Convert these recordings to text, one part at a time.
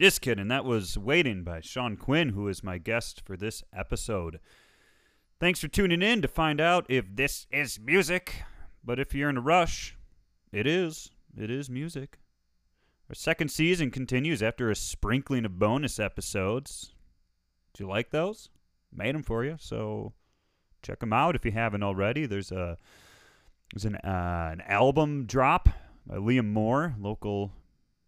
Just kidding. That was Waiting by Sean Quinn, who is my guest for this episode. Thanks for tuning in to find out if this is music. But if you're in a rush, it is. It is music. Our second season continues after a sprinkling of bonus episodes. Do you like those? Made them for you, so check them out if you haven't already. There's a there's an uh, an album drop by Liam Moore, local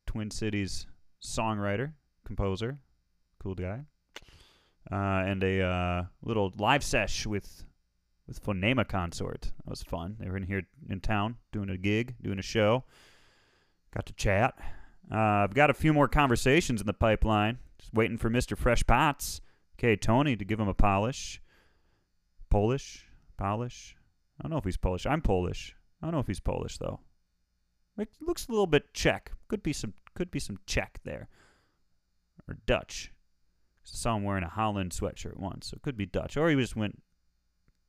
Twin Cities songwriter, composer, cool guy, uh, and a uh, little live sesh with with Phonema Consort. That was fun. They were in here in town doing a gig, doing a show. Got to chat. Uh, I've got a few more conversations in the pipeline. Just waiting for Mr. Fresh Pots, okay, Tony, to give him a polish. Polish, polish. I don't know if he's Polish. I'm Polish. I don't know if he's Polish though. It looks a little bit Czech. Could be some could be some Czech there. Or Dutch. I saw him wearing a Holland sweatshirt once, so it could be Dutch. Or he just went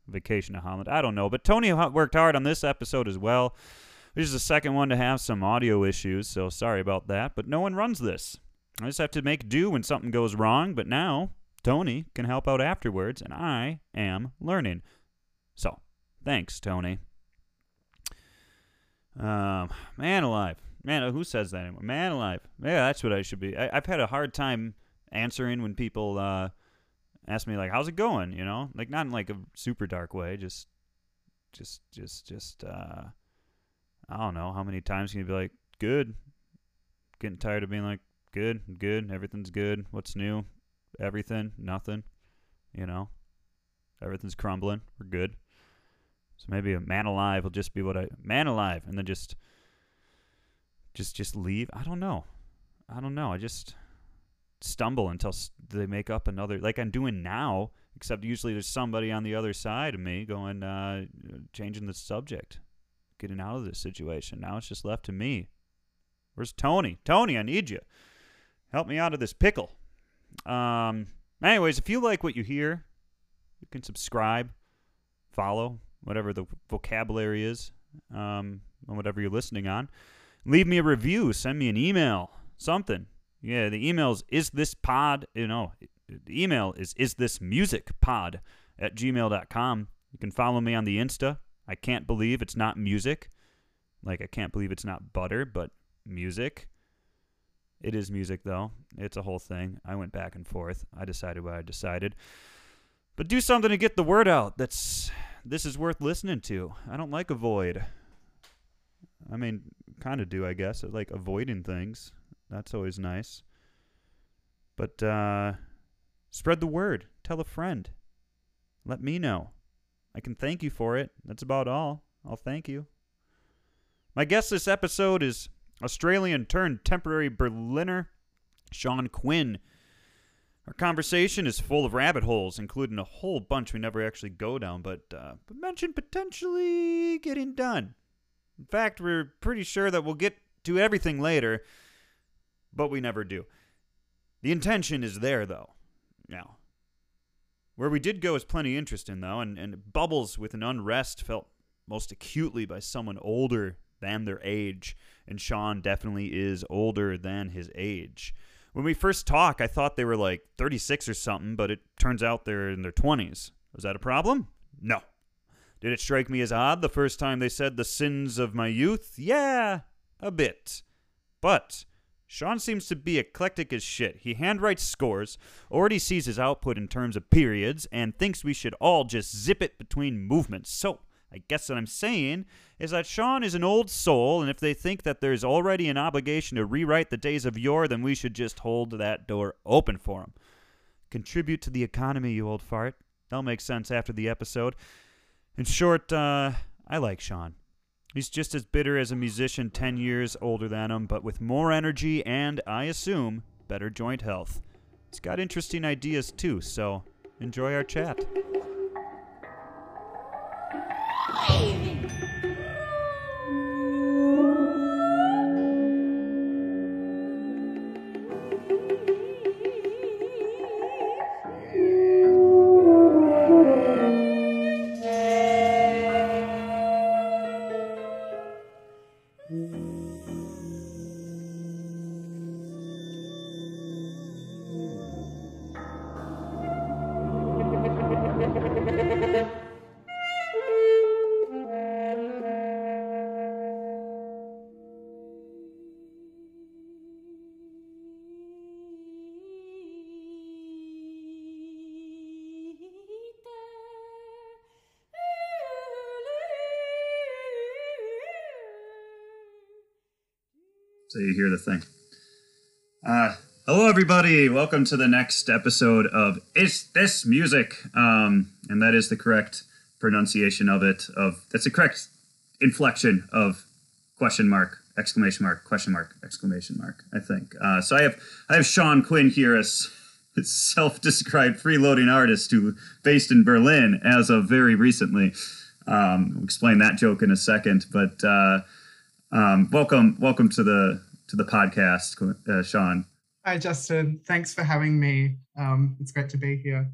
vacation to Holland. I don't know. But Tony worked hard on this episode as well. This is the second one to have some audio issues, so sorry about that. But no one runs this. I just have to make do when something goes wrong. But now Tony can help out afterwards, and I am learning. So, thanks, Tony. Um, man alive. Man, who says that anymore? Man alive. Yeah, that's what I should be. I, have had a hard time answering when people uh, ask me like, "How's it going?" You know, like not in like a super dark way. Just, just, just, just. Uh, I don't know how many times can you be like, "Good." Getting tired of being like, "Good, good, everything's good. What's new? Everything, nothing." You know, everything's crumbling. We're good. So maybe a man alive will just be what I man alive, and then just just just leave. I don't know. I don't know. I just stumble until they make up another like I'm doing now. Except usually there's somebody on the other side of me going, uh, changing the subject, getting out of this situation. Now it's just left to me. Where's Tony? Tony, I need you. Help me out of this pickle. Um. Anyways, if you like what you hear, you can subscribe, follow, whatever the vocabulary is, um, on whatever you're listening on. Leave me a review. Send me an email. Something. Yeah, the email is, is this pod, you know, the email is is this music pod at gmail.com. You can follow me on the Insta. I can't believe it's not music. Like, I can't believe it's not butter, but music. It is music, though. It's a whole thing. I went back and forth. I decided what I decided. But do something to get the word out. That's this is worth listening to. I don't like a void. I mean, kind of do, I guess. Like avoiding things. That's always nice. But uh, spread the word. Tell a friend. Let me know. I can thank you for it. That's about all. I'll thank you. My guest this episode is Australian turned temporary Berliner Sean Quinn. Our conversation is full of rabbit holes, including a whole bunch we never actually go down, but, uh, but mention potentially getting done. In fact, we're pretty sure that we'll get to everything later, but we never do. The intention is there, though. Now, where we did go is plenty interesting, though, and, and bubbles with an unrest felt most acutely by someone older than their age, and Sean definitely is older than his age. When we first talk, I thought they were like 36 or something, but it turns out they're in their 20s. Was that a problem? No. Did it strike me as odd the first time they said the sins of my youth? Yeah, a bit. But Sean seems to be eclectic as shit. He handwrites scores, already sees his output in terms of periods, and thinks we should all just zip it between movements. So, I guess what I'm saying is that Sean is an old soul, and if they think that there's already an obligation to rewrite the days of yore, then we should just hold that door open for him. Contribute to the economy, you old fart. That'll make sense after the episode. In short, uh, I like Sean. He's just as bitter as a musician 10 years older than him, but with more energy and, I assume, better joint health. He's got interesting ideas too, so enjoy our chat. So you hear the thing. Uh, hello, everybody. Welcome to the next episode of Is This Music? Um, and that is the correct pronunciation of it. Of That's the correct inflection of question mark, exclamation mark, question mark, exclamation mark, I think. Uh, so I have, I have Sean Quinn here as self-described freeloading artist who based in Berlin as of very recently. Um, we'll explain that joke in a second, but uh, um, welcome, welcome to the to the podcast, uh, Sean. Hi, Justin. Thanks for having me. Um, it's great to be here.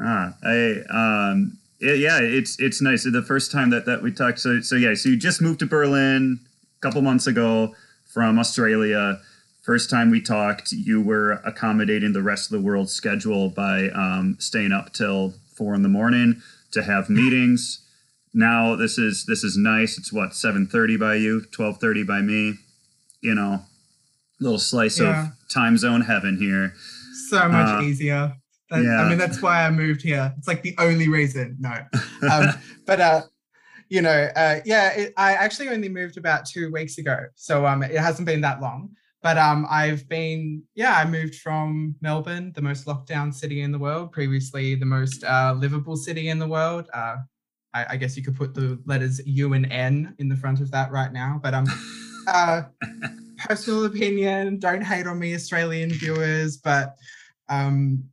Ah, I um, yeah, it's it's nice. The first time that that we talked, so so yeah, so you just moved to Berlin a couple months ago from Australia. First time we talked, you were accommodating the rest of the world's schedule by um, staying up till four in the morning to have meetings now this is this is nice. It's what seven thirty by you, twelve thirty by me. You know, little slice yeah. of time zone heaven here. So much uh, easier. That, yeah. I mean, that's why I moved here. It's like the only reason. No, um, but uh, you know, uh, yeah, it, I actually only moved about two weeks ago, so um, it hasn't been that long. But um, I've been, yeah, I moved from Melbourne, the most locked down city in the world, previously the most uh, livable city in the world. Uh, I, I, guess you could put the letters U and N in the front of that right now. But um, uh, personal opinion. Don't hate on me, Australian viewers. But um,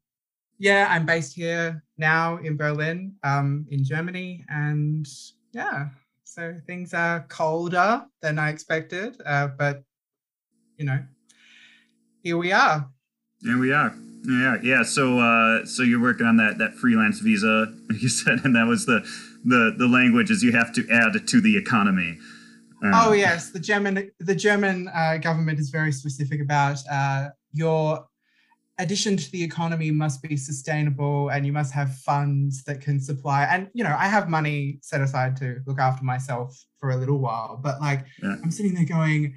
yeah, I'm based here now in Berlin, um, in Germany, and yeah, so things are colder than I expected. Uh, but you know, here we are. Here we are. Yeah, yeah. So, uh, so you're working on that that freelance visa, you said, and that was the the the language is you have to add to the economy. Um, oh yes, the German the German uh, government is very specific about uh, your addition to the economy must be sustainable and you must have funds that can supply and you know i have money set aside to look after myself for a little while but like yeah. i'm sitting there going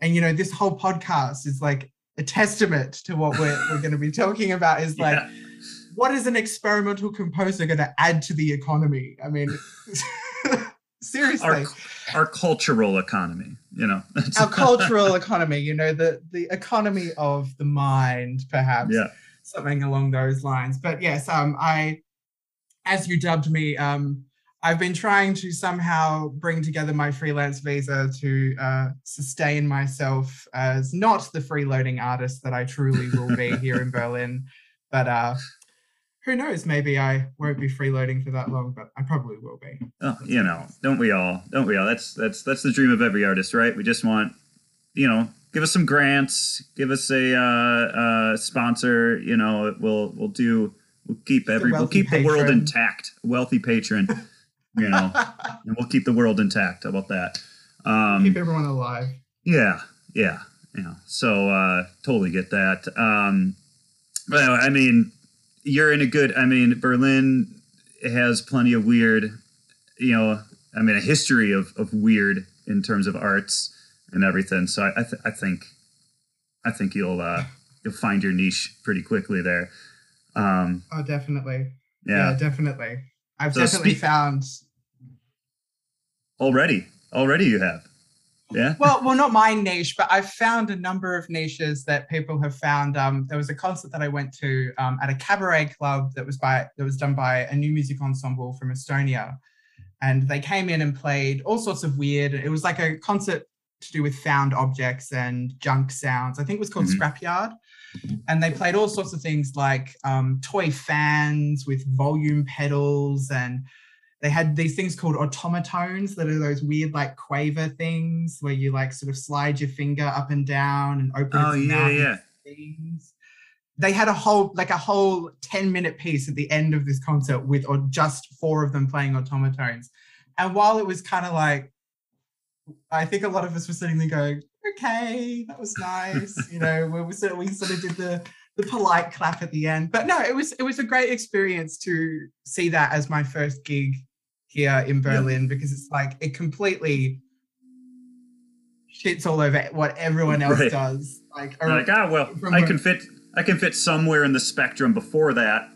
and you know this whole podcast is like a testament to what we're, we're going to be talking about is like yeah what is an experimental composer going to add to the economy? I mean, seriously. Our, our, cultural economy, you know. our cultural economy, you know, the the economy of the mind, perhaps. Yeah. Something along those lines. But yes, um, I, as you dubbed me, um, I've been trying to somehow bring together my freelance visa to uh, sustain myself as not the freeloading artist that I truly will be here in Berlin, but uh, who knows? Maybe I won't be freeloading for that long, but I probably will be. Oh, you know, don't we all? Don't we all? That's that's that's the dream of every artist, right? We just want, you know, give us some grants, give us a uh, uh, sponsor. You know, we'll we'll do we'll keep every we'll keep patron. the world intact. wealthy patron, you know, and we'll keep the world intact. How about that? Um, keep everyone alive. Yeah, yeah, yeah. So uh, totally get that. Um, well, I mean you're in a good. I mean, Berlin has plenty of weird. You know, I mean, a history of of weird in terms of arts and everything. So I I, th- I think I think you'll uh, you'll find your niche pretty quickly there. Um, oh, definitely. Yeah, yeah definitely. I've so definitely spe- found already. Already, you have. Yeah. Well, well, not my niche, but I've found a number of niches that people have found. Um, there was a concert that I went to um, at a cabaret club that was by that was done by a new music ensemble from Estonia, and they came in and played all sorts of weird. It was like a concert to do with found objects and junk sounds. I think it was called mm-hmm. Scrapyard. And they played all sorts of things like um, toy fans with volume pedals, and they had these things called Otamatones that are those weird like quaver things where you like sort of slide your finger up and down and open. Oh yeah, yeah. Things. They had a whole like a whole ten minute piece at the end of this concert with or just four of them playing Otamatones, and while it was kind of like I think a lot of us were sitting there going, okay, that was nice. you know, we, we, sort of, we sort of did the, the polite clap at the end. But no, it was it was a great experience to see that as my first gig here in Berlin yeah. because it's like it completely shits all over what everyone else right. does. Like, or, like ah, well, I can fit I can fit somewhere in the spectrum before that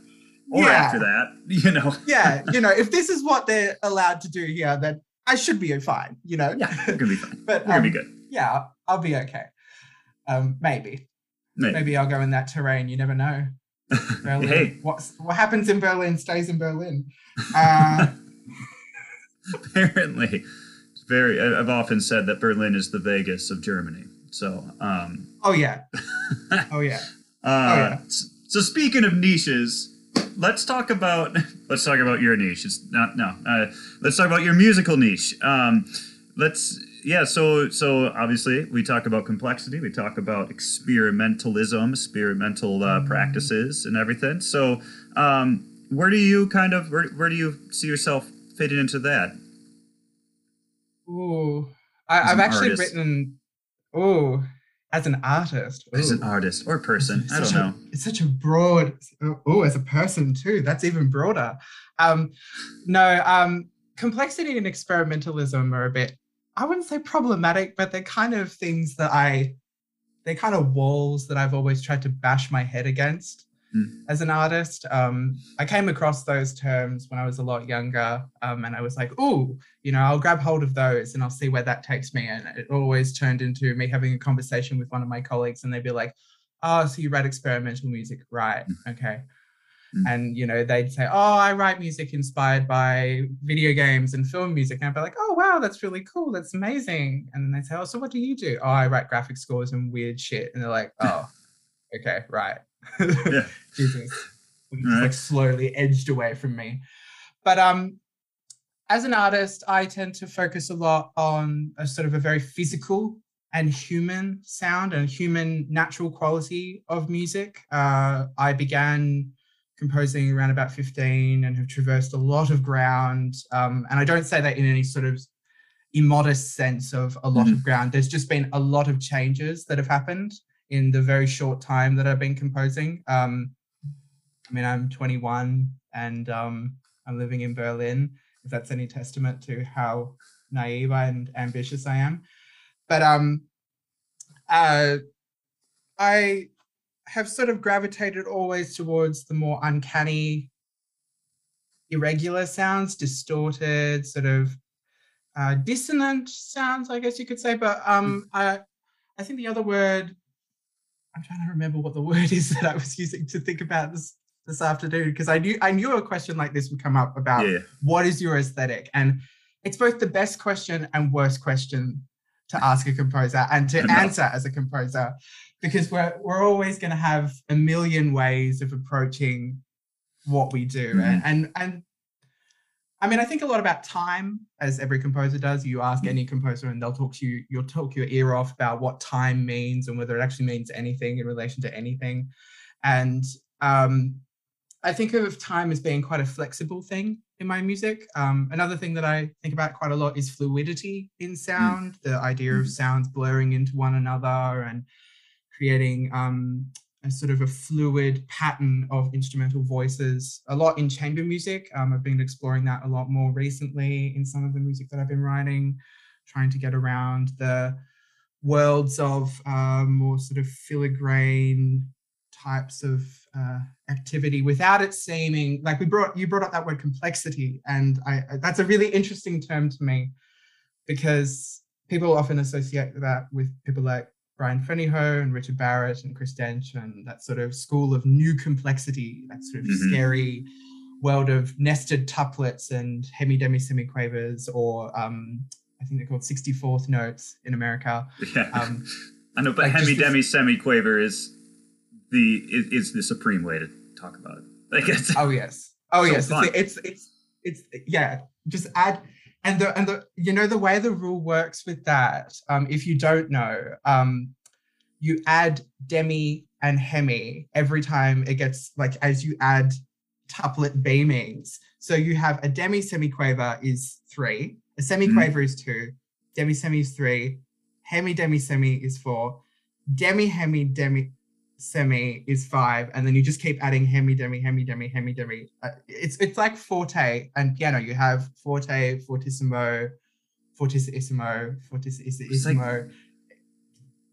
or yeah. after that, you know. yeah, you know, if this is what they're allowed to do here, then I should be fine, you know? Yeah, you're gonna be fine. but um, gonna be um, good. Yeah, I'll be okay. Um, maybe. maybe. Maybe I'll go in that terrain. You never know. Berlin. hey. What's, what happens in Berlin stays in Berlin. Uh, Apparently. It's very I've often said that Berlin is the Vegas of Germany. So um Oh yeah. Oh yeah. uh, oh yeah. So speaking of niches, let's talk about let's talk about your niche. It's not no. Uh, let's talk about your musical niche. Um, let's yeah. So so obviously we talk about complexity. We talk about experimentalism, experimental uh, mm-hmm. practices, and everything. So um, where do you kind of where where do you see yourself fitting into that? Ooh, I, have actually artist. written. Oh, as an artist. Ooh. As an artist or person. I don't know. it's such a broad, oh, as a person too. That's even broader. Um, no, um, complexity and experimentalism are a bit, I wouldn't say problematic, but they're kind of things that I, they're kind of walls that I've always tried to bash my head against mm. as an artist. Um, I came across those terms when I was a lot younger, um, and I was like, "Oh, you know, I'll grab hold of those and I'll see where that takes me." And it always turned into me having a conversation with one of my colleagues, and they'd be like, "Oh, so you write experimental music, right? Mm. Okay." Mm. And you know, they'd say, "Oh, I write music inspired by video games and film music." And I'd be like, "Oh, wow, that's really cool. That's amazing." And then they'd say, "Oh, so what do you do?" "Oh, I write graphic scores and weird shit." And they're like, "Oh, okay, right." Yeah. Jesus. Right. like slowly edged away from me. But um as an artist, I tend to focus a lot on a sort of a very physical and human sound and human natural quality of music. Uh, I began composing around about 15 and have traversed a lot of ground. Um, and I don't say that in any sort of immodest sense of a lot mm. of ground. There's just been a lot of changes that have happened in the very short time that I've been composing. Um, I mean, I'm 21 and um, I'm living in Berlin, if that's any testament to how naive and ambitious I am. But um, uh, I have sort of gravitated always towards the more uncanny, irregular sounds, distorted, sort of uh, dissonant sounds, I guess you could say. But um, hmm. I, I think the other word I'm trying to remember what the word is that I was using to think about this this afternoon because I knew I knew a question like this would come up about yeah. what is your aesthetic and it's both the best question and worst question to ask a composer and to answer as a composer because we're we're always going to have a million ways of approaching what we do mm-hmm. and, and and I mean, I think a lot about time, as every composer does. You ask any composer, and they'll talk to you. You'll talk your ear off about what time means and whether it actually means anything in relation to anything. And um, I think of time as being quite a flexible thing in my music. Um, another thing that I think about quite a lot is fluidity in mm. sound, mm. the idea of mm. sounds blurring into one another and creating um, a sort of a fluid pattern of instrumental voices, a lot in chamber music. Um, I've been exploring that a lot more recently in some of the music that I've been writing, trying to get around the worlds of um, more sort of filigrane types of uh, activity without it seeming like we brought you brought up that word complexity and I, that's a really interesting term to me because people often associate that with people like Brian Ferneyhough and Richard Barrett and Chris Dench and that sort of school of new complexity, that sort of mm-hmm. scary, world of nested tuplets and hemi demi semiquavers or um, I think they're called 64th notes in America. Yeah. Um, I know, but like hemi demi semiquaver is the is, is, the supreme way to talk about it. Like it's oh yes, oh so yes, it's, it's, it's it's yeah. Just add and the and the you know the way the rule works with that. Um, if you don't know, um, you add demi and hemi every time it gets like as you add tuplet beamings. So you have a demi semiquaver is three, a semiquaver mm. is two, demi semi is three, hemi demi semi is four, demi hemi demi semi is five, and then you just keep adding hemi demi hemi demi hemi demi. Uh, it's it's like forte and piano. You have forte, fortissimo, fortissimo, fortissimo. Like,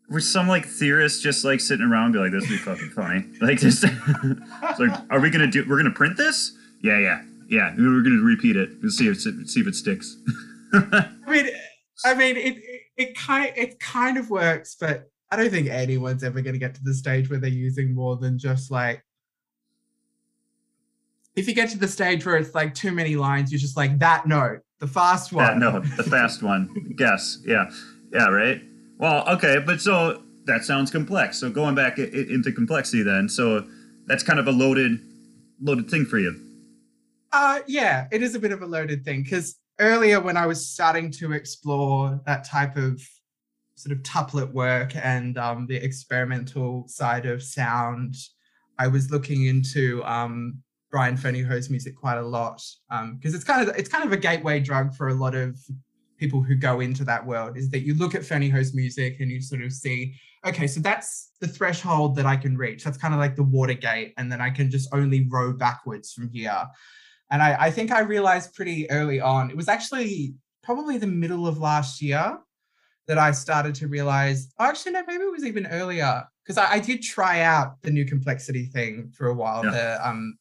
were some like theorists just like sitting around be like, "This would be fucking funny." Like just, like, are we gonna do? We're gonna print this? Yeah, yeah, yeah. We're gonna repeat it and see if see if it sticks. I mean, I mean, it, it it kind it kind of works, but I don't think anyone's ever going to get to the stage where they're using more than just like. If you get to the stage where it's like too many lines, you're just like that note, the fast one. That note, the fast one. Guess, yeah, yeah, right. Well, okay, but so that sounds complex. So going back I- into complexity, then, so that's kind of a loaded, loaded thing for you. Uh, yeah, it is a bit of a loaded thing because earlier when I was starting to explore that type of sort of tuplet work and um, the experimental side of sound, I was looking into um, Brian Ferneyhough's music quite a lot because um, it's kind of it's kind of a gateway drug for a lot of people who go into that world. Is that you look at Ferneyhough's music and you sort of see, okay, so that's the threshold that I can reach. That's kind of like the Watergate, and then I can just only row backwards from here. And I, I think I realized pretty early on. It was actually probably the middle of last year that I started to realize, oh, actually, no, maybe it was even earlier because I, I, did try out the new complexity thing for a while. Yeah. The um,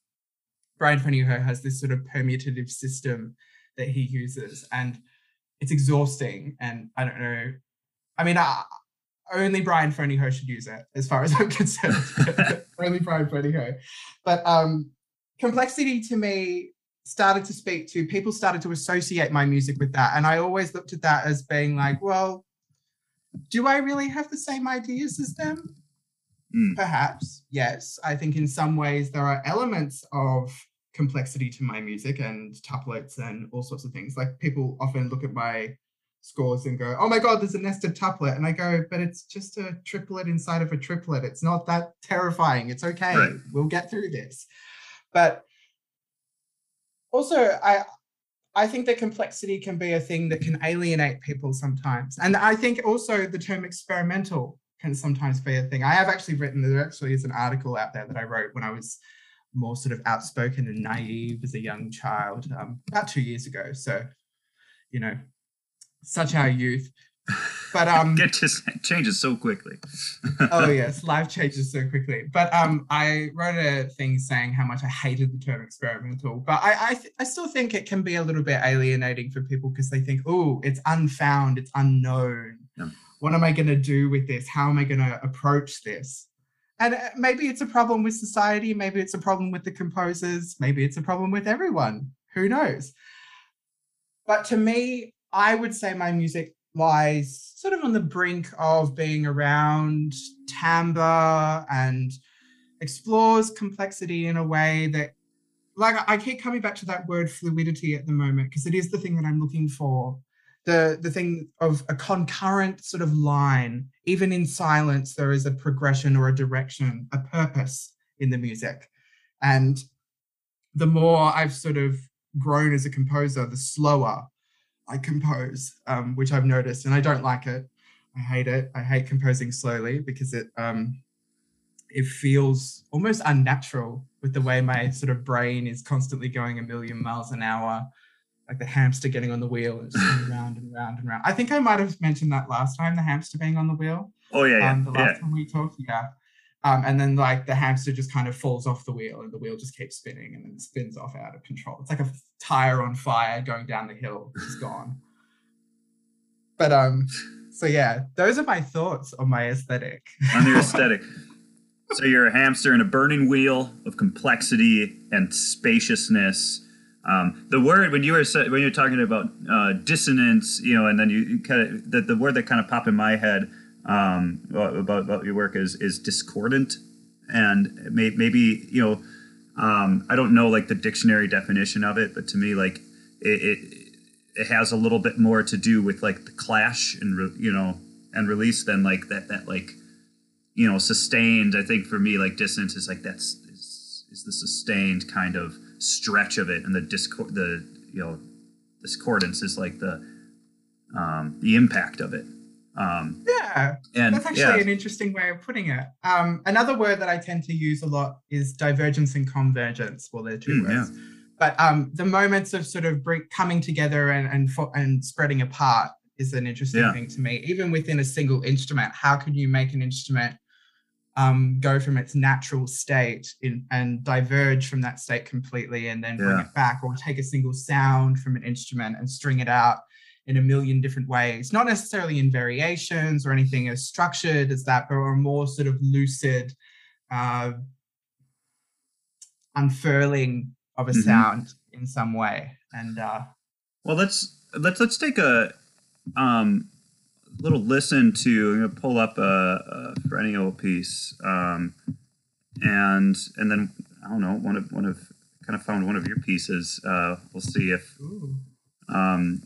Brian Ferneyhough has this sort of permutative system that he uses, and it's exhausting. And I don't know. I mean, I, only Brian Ferneyhough should use it, as far as I'm concerned. only Brian Ferneyhough. But um, complexity to me started to speak to people started to associate my music with that and i always looked at that as being like well do I really have the same ideas as them? Mm. Perhaps, yes. I think in some ways there are elements of complexity to my music and tuplets and all sorts of things. Like people often look at my scores and go, oh my God, there's a nested tuplet. And I go, but it's just a triplet inside of a triplet. It's not that terrifying. It's okay. Right. We'll get through this. But also, I, I think that complexity can be a thing that can alienate people sometimes. And I think also the term experimental can sometimes be a thing. I have actually written, there actually is an article out there that I wrote when I was more sort of outspoken and naive as a young child um, about two years ago. So, you know, such our youth. But um, it just changes so quickly. oh yes, life changes so quickly. But um, I wrote a thing saying how much I hated the term experimental, but I I, th- I still think it can be a little bit alienating for people because they think, oh, it's unfound, it's unknown. Yeah. What am I going to do with this? How am I going to approach this? And uh, maybe it's a problem with society. Maybe it's a problem with the composers. Maybe it's a problem with everyone. Who knows? But to me, I would say my music lies sort of on the brink of being around timbre and explores complexity in a way that like I keep coming back to that word fluidity at the moment because it is the thing that I'm looking for. The the thing of a concurrent sort of line, even in silence, there is a progression or a direction, a purpose in the music. And the more I've sort of grown as a composer, the slower I compose, um, which I've noticed, and I don't like it. I hate it. I hate composing slowly because it um, it feels almost unnatural with the way my sort of brain is constantly going a million miles an hour, like the hamster getting on the wheel and just round and round and round. I think I might have mentioned that last time, the hamster being on the wheel. Oh yeah, um, the last yeah. time we talked, yeah. Um, and then like the hamster just kind of falls off the wheel and the wheel just keeps spinning and then spins off out of control. It's like a tire on fire going down the hill. It's gone. But um, so yeah, those are my thoughts on my aesthetic. On your aesthetic. so you're a hamster in a burning wheel of complexity and spaciousness. Um, the word when you were when you were talking about uh, dissonance, you know, and then you, you kind of the, the word that kind of popped in my head um, about about your work is is discordant, and may, maybe you know, um, I don't know like the dictionary definition of it, but to me like it, it it has a little bit more to do with like the clash and re, you know and release than like that that like you know sustained. I think for me like dissonance is like that's is, is the sustained kind of stretch of it. And the discord the you know discordance is like the um the impact of it um yeah and that's actually yeah. an interesting way of putting it um another word that i tend to use a lot is divergence and convergence well they're two mm, words yeah. but um the moments of sort of coming together and and and spreading apart is an interesting yeah. thing to me even within a single instrument how can you make an instrument um, go from its natural state in, and diverge from that state completely and then bring yeah. it back or take a single sound from an instrument and string it out in a million different ways not necessarily in variations or anything as structured as that but a more sort of lucid uh, unfurling of a mm-hmm. sound in some way and uh, well let's let's let's take a um little listen to. I'm gonna pull up a, a perennial piece, um, and and then I don't know one of one of kind of found one of your pieces. Uh, we'll see if. Um,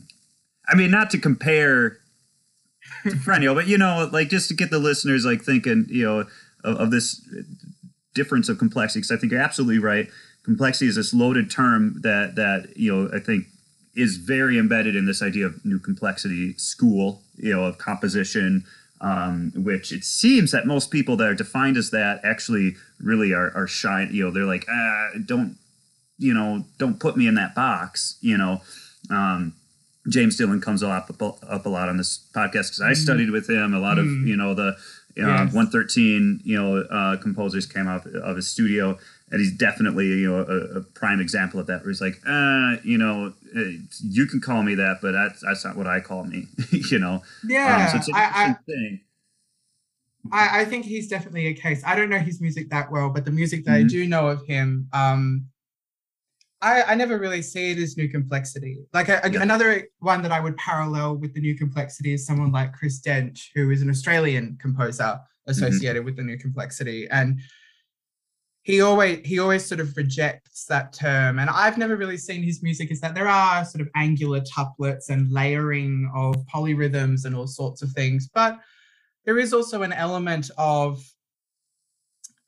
I mean, not to compare to perennial, but you know, like just to get the listeners like thinking, you know, of, of this difference of complexity. Because I think you're absolutely right. Complexity is this loaded term that that you know I think is very embedded in this idea of new complexity school, you know, of composition, um, which it seems that most people that are defined as that actually really are, are shy. You know, they're like, ah, don't, you know, don't put me in that box. You know, um, James Dillon comes up up a lot on this podcast because I mm. studied with him. A lot mm. of you know the uh, yes. 113 you know uh, composers came out of his studio and he's definitely you know a, a, prime example of that where he's like uh you know uh, you can call me that but that's that's not what i call me you know yeah um, so it's an I, I, thing I, I, think he's definitely a case i don't know his music that well but the music that mm-hmm. i do know of him um I, I never really see it as new complexity. Like a, yeah. another one that I would parallel with the new complexity is someone like Chris Dench, who is an Australian composer mm-hmm. associated mm-hmm. with the new complexity. And he always he always sort of rejects that term and i've never really seen his music is that there are sort of angular tuplets and layering of polyrhythms and all sorts of things but there is also an element of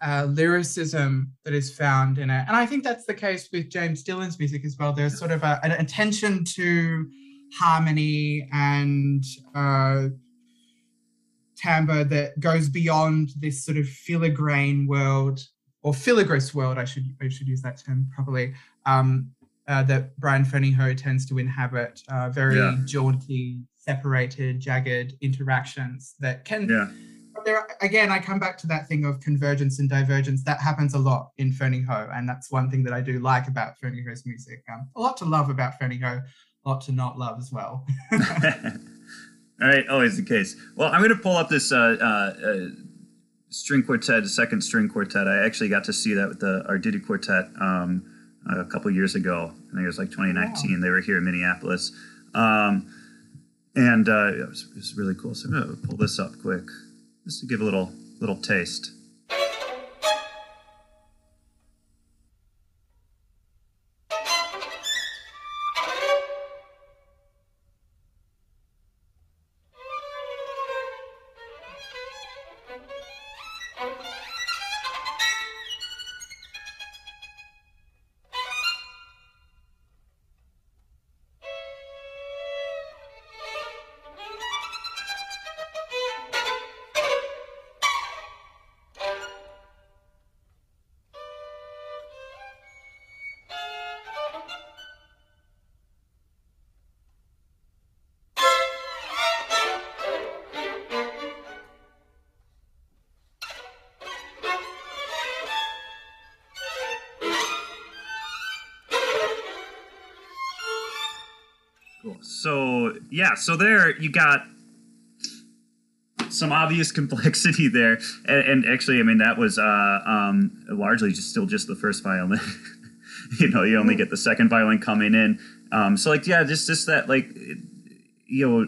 uh, lyricism that is found in it and i think that's the case with james dillon's music as well there's sort of a, an attention to harmony and uh, timbre that goes beyond this sort of filigrane world or filigreous world, I should I should use that term properly, um, uh, that Brian Ferneyhough tends to inhabit, uh, very yeah. jaunty, separated, jagged interactions that can. Yeah. There, again, I come back to that thing of convergence and divergence. That happens a lot in Ferneyhough, and that's one thing that I do like about Ferneyhough's music. Um, a lot to love about Ferneyhough, a lot to not love as well. All right, always the case. Well, I'm going to pull up this uh, uh, uh string quartet, second string quartet. I actually got to see that with the Arditti Quartet um, a couple years ago. I think it was like 2019. Wow. They were here in Minneapolis, um, and uh, it, was, it was really cool. So I'm gonna pull this up quick, just to give a little little taste. Yeah, so there you got some obvious complexity there, and, and, actually, I mean that was uh, um, largely just still just the first violin. you know, you only get the second violin coming in. Um, so like, yeah, just just that like, you know,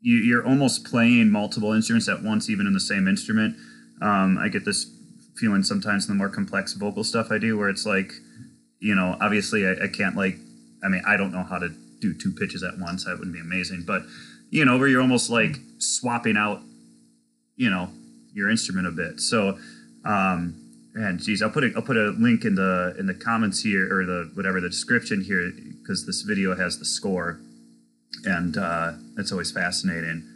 you, you're almost playing multiple instruments at once, even in the same instrument. Um, I get this feeling sometimes in the more complex vocal stuff I do, where it's like, you know, obviously I, I can't like, I mean, I don't know how to do two pitches at once. That would be amazing, but you know, where you're almost like swapping out, you know, your instrument a bit. So, um, and geez, I'll put a, I'll put a link in the in the comments here or the whatever the description here because this video has the score, and uh, that's always fascinating.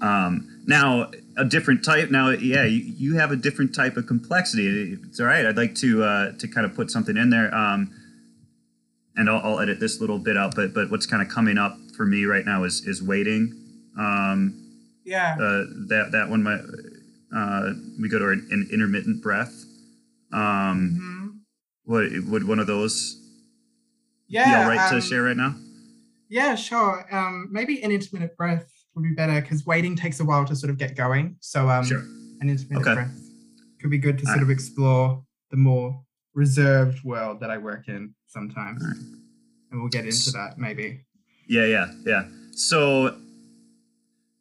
Um, now a different type. Now, yeah, you, you, have a different type of complexity. It's all right. I'd like to uh, to kind of put something in there, um, and I'll, I'll, edit this little bit out. But but what's kind of coming up for me right now is is waiting. Um, yeah. Uh, that that one might. Uh, we go to an, an intermittent breath. Um, mm-hmm. What would one of those? Yeah. Be all right um, to share right now? Yeah, sure. Um, maybe an intermittent breath would be better because waiting takes a while to sort of get going. So um, sure. an intermittent okay. breath could be good to sort of explore the more reserved world that I work in sometimes. Right. And we'll get into that maybe. Yeah, yeah, yeah. So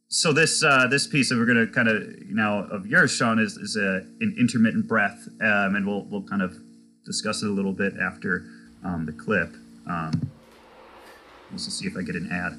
so this uh, this piece that we're gonna kind of now of yours, Sean, is is a, an intermittent breath, um, and we'll we'll kind of discuss it a little bit after um, the clip. Um, let's see if I get an ad.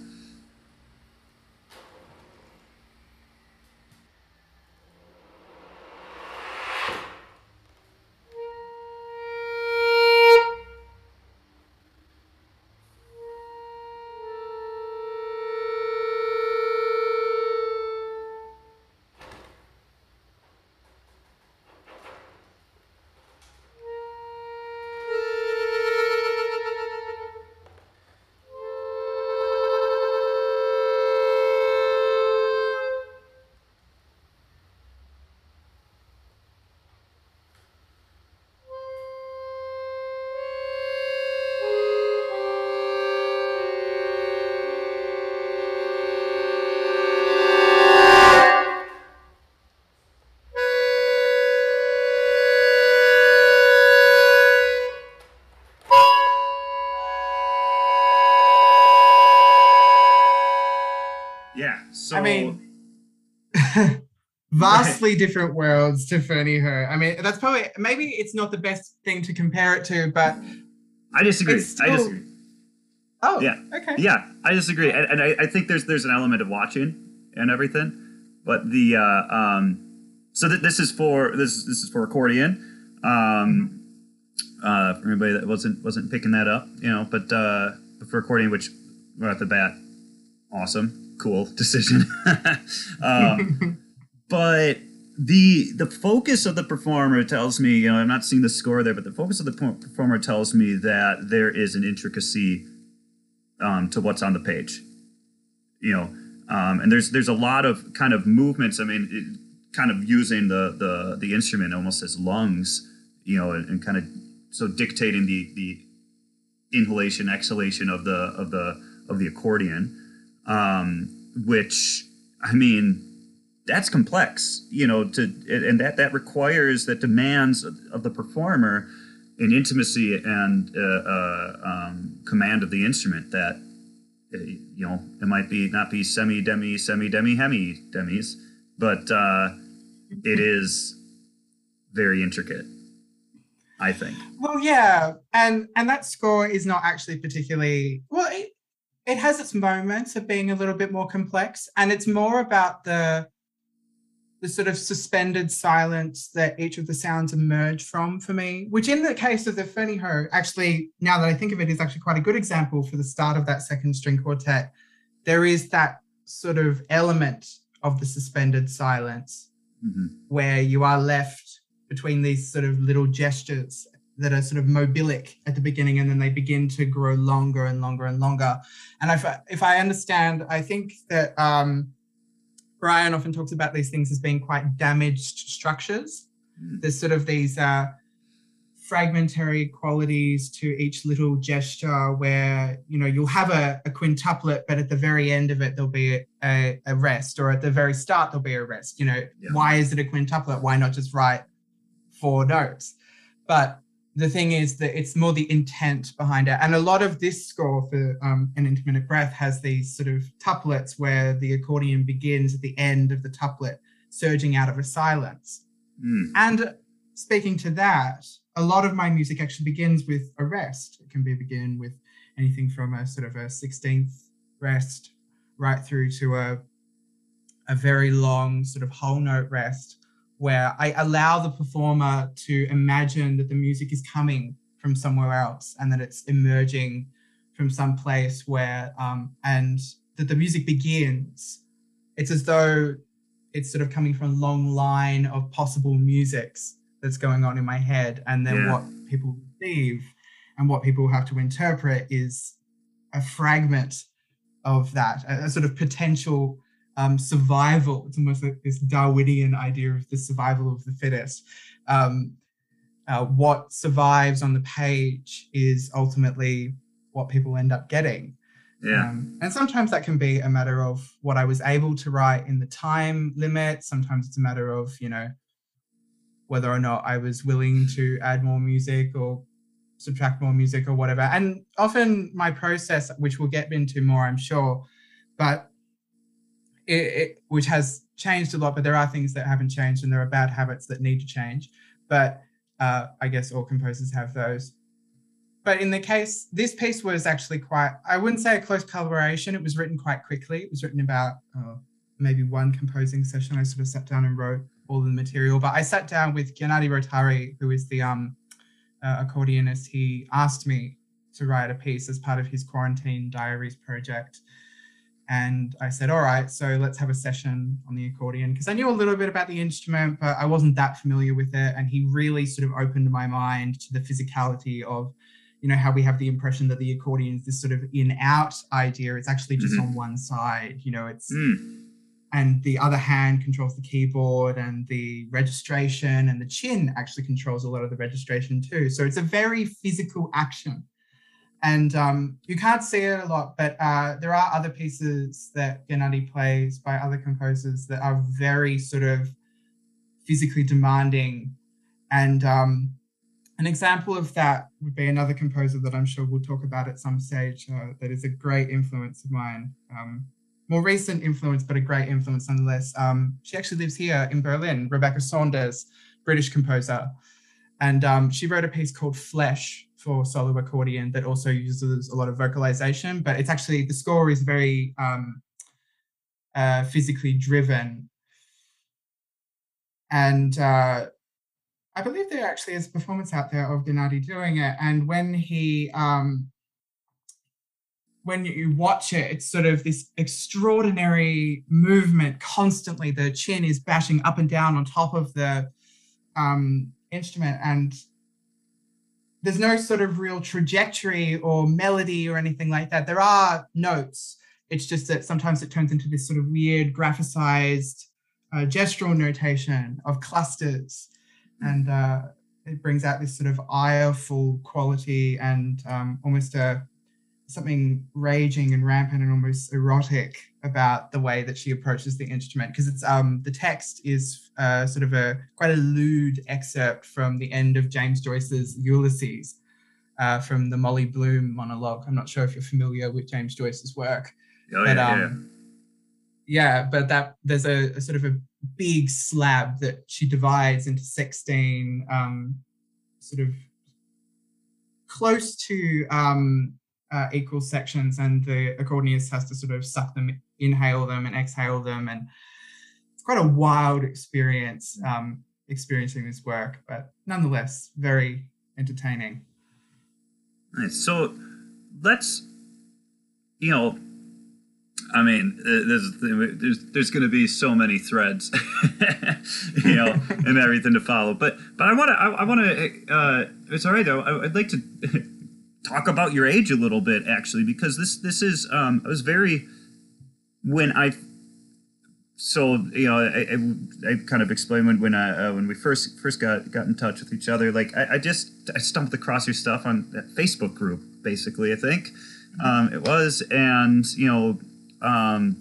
Vastly different worlds to Ferneyhough. I mean, that's probably maybe it's not the best thing to compare it to, but I disagree. Still... I disagree. Oh, yeah, okay. Yeah, I disagree, and, and I, I, think there's there's an element of watching and everything, but the uh, um, so th- this is for this this is for accordion. Um, uh, for anybody that wasn't wasn't picking that up, you know, but uh, for accordion, which right off the bat, awesome cool decision. um, but the the focus of the performer tells me, you know, I'm not seeing the score there, but the focus of the performer tells me that there is an intricacy um, to what's on the page. You know, um, and there's there's a lot of kind of movements. I mean, it, kind of using the the the instrument almost as lungs, you know, and, and kind of so dictating the the inhalation exhalation of the of the of the accordion um, which I mean that's complex, you know, to and that that requires that demands of the performer an intimacy and uh, uh, um, command of the instrument that uh, you know it might be not be semi demi semi demi hemi demis, but uh, it is very intricate. I think. Well, yeah, and and that score is not actually particularly well. It, it has its moments of being a little bit more complex and it's more about the the sort of suspended silence that each of the sounds emerge from for me which in the case of the Ferneyhough actually now that i think of it is actually quite a good example for the start of that second string quartet there is that sort of element of the suspended silence mm-hmm. where you are left between these sort of little gestures that are sort of mobilic at the beginning and then they begin to grow longer and longer and longer. And if I, if I understand, I think that um, Brian often talks about these things as being quite damaged structures. Mm. There's sort of these uh, fragmentary qualities to each little gesture where you know you'll have a, a quintuplet but at the very end of it there'll be a, a, rest or at the very start there'll be a rest you know yeah. why is it a quintuplet why not just write four notes but the thing is that it's more the intent behind it and a lot of this score for um, an intermittent breath has these sort of tuplets where the accordion begins at the end of the tuplet surging out of a silence mm. and speaking to that a lot of my music actually begins with a rest. It can be begin with anything from a sort of a 16th rest right through to a a very long sort of whole note rest where I allow the performer to imagine that the music is coming from somewhere else and that it's emerging from some place where um, and that the music begins. It's as though it's sort of coming from a long line of possible musics that's going on in my head and then yeah. what people receive and what people have to interpret is a fragment of that a, a sort of potential um, survival it's almost like this darwinian idea of the survival of the fittest um, uh, what survives on the page is ultimately what people end up getting yeah. Um, and sometimes that can be a matter of what I was able to write in the time limit. Sometimes it's a matter of, you know, whether or not I was willing to add more music or subtract more music or whatever. And often my process, which we'll get into more, I'm sure, but it, it, which has changed a lot, but there are things that haven't changed and there are bad habits that need to change. But uh, I guess all composers have those. But in the case, this piece was actually quite, I wouldn't say a close collaboration. It was written quite quickly. It was written about uh, maybe one composing session. I sort of sat down and wrote all the material. But I sat down with Gennady Rotari, who is the um, uh, accordionist. He asked me to write a piece as part of his quarantine diaries project. And I said, all right, so let's have a session on the accordion because I knew a little bit about the instrument, but I wasn't that familiar with it. And he really sort of opened my mind to the physicality of, you know, how we have the impression that the accordion is this sort of in out idea. It's actually just mm-hmm. on one side, you know, it's. Mm and the other hand controls the keyboard and the registration and the chin actually controls a lot of the registration too so it's a very physical action and um, you can't see it a lot but uh, there are other pieces that gennady plays by other composers that are very sort of physically demanding and um, an example of that would be another composer that i'm sure we'll talk about at some stage uh, that is a great influence of mine um, more recent influence, but a great influence nonetheless. Um, she actually lives here in Berlin, Rebecca Saunders, British composer. And um, she wrote a piece called Flesh for solo accordion that also uses a lot of vocalization, but it's actually, the score is very um, uh, physically driven. And uh, I believe there actually is a performance out there of Gennady doing it. And when he um, when you watch it, it's sort of this extraordinary movement constantly. The chin is bashing up and down on top of the um, instrument, and there's no sort of real trajectory or melody or anything like that. There are notes. It's just that sometimes it turns into this sort of weird graphicized uh, gestural notation of clusters, and uh, it brings out this sort of ireful quality and um, almost a something raging and rampant and almost erotic about the way that she approaches the instrument because it's um the text is uh, sort of a quite a lewd excerpt from the end of James Joyce's Ulysses uh, from the Molly Bloom monologue. I'm not sure if you're familiar with James Joyce's work. Oh, but, yeah, um, yeah. yeah, but that there's a, a, sort of a big slab that she divides into 16 um, sort of close to um, uh, equal sections, and the accordionist has to sort of suck them, inhale them, and exhale them, and it's quite a wild experience um, experiencing this work, but nonetheless very entertaining. So let's, you know, I mean, uh, there's there's there's going to be so many threads, you know, and everything to follow. But but I want to I, I want to. Uh, it's all right though. I'd like to talk about your age a little bit, actually, because this this is um, I was very when I so you know, I, I, I, kind of explained when when I uh, when we first first got got in touch with each other. Like I, I just I stumbled across your stuff on that Facebook group, basically. I think um, it was, and you know, um,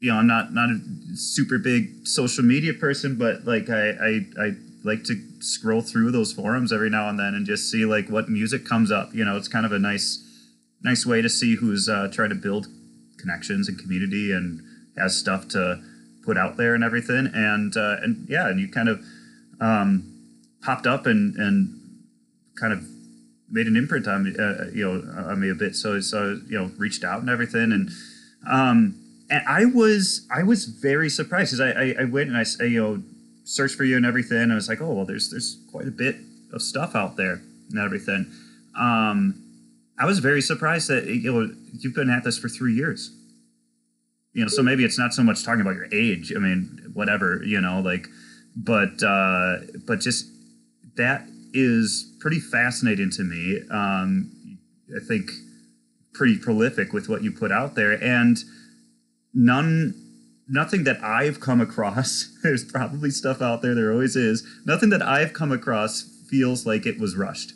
you know, I'm not not a super big social media person, but like I I, I like to scroll through those forums every now and then and just see like what music comes up. You know, it's kind of a nice nice way to see who's uh, trying to build connections and community and has stuff to put out there and everything. And uh, and yeah, and you kind of um, popped up and and kind of made an imprint on me, uh, you know, on me a bit. So so you know, reached out and everything, and um, and I was I was very surprised because I, I, I went and I you know searched for you and everything. I was like, oh well, there's there's quite a bit of stuff out there and everything. Um, I was very surprised that you know you've been at this for three years. You know, so maybe it's not so much talking about your age. I mean, whatever you know, like, but uh, but just that is pretty fascinating to me. Um, I think pretty prolific with what you put out there, and none nothing that I've come across. There's probably stuff out there. There always is. Nothing that I've come across feels like it was rushed.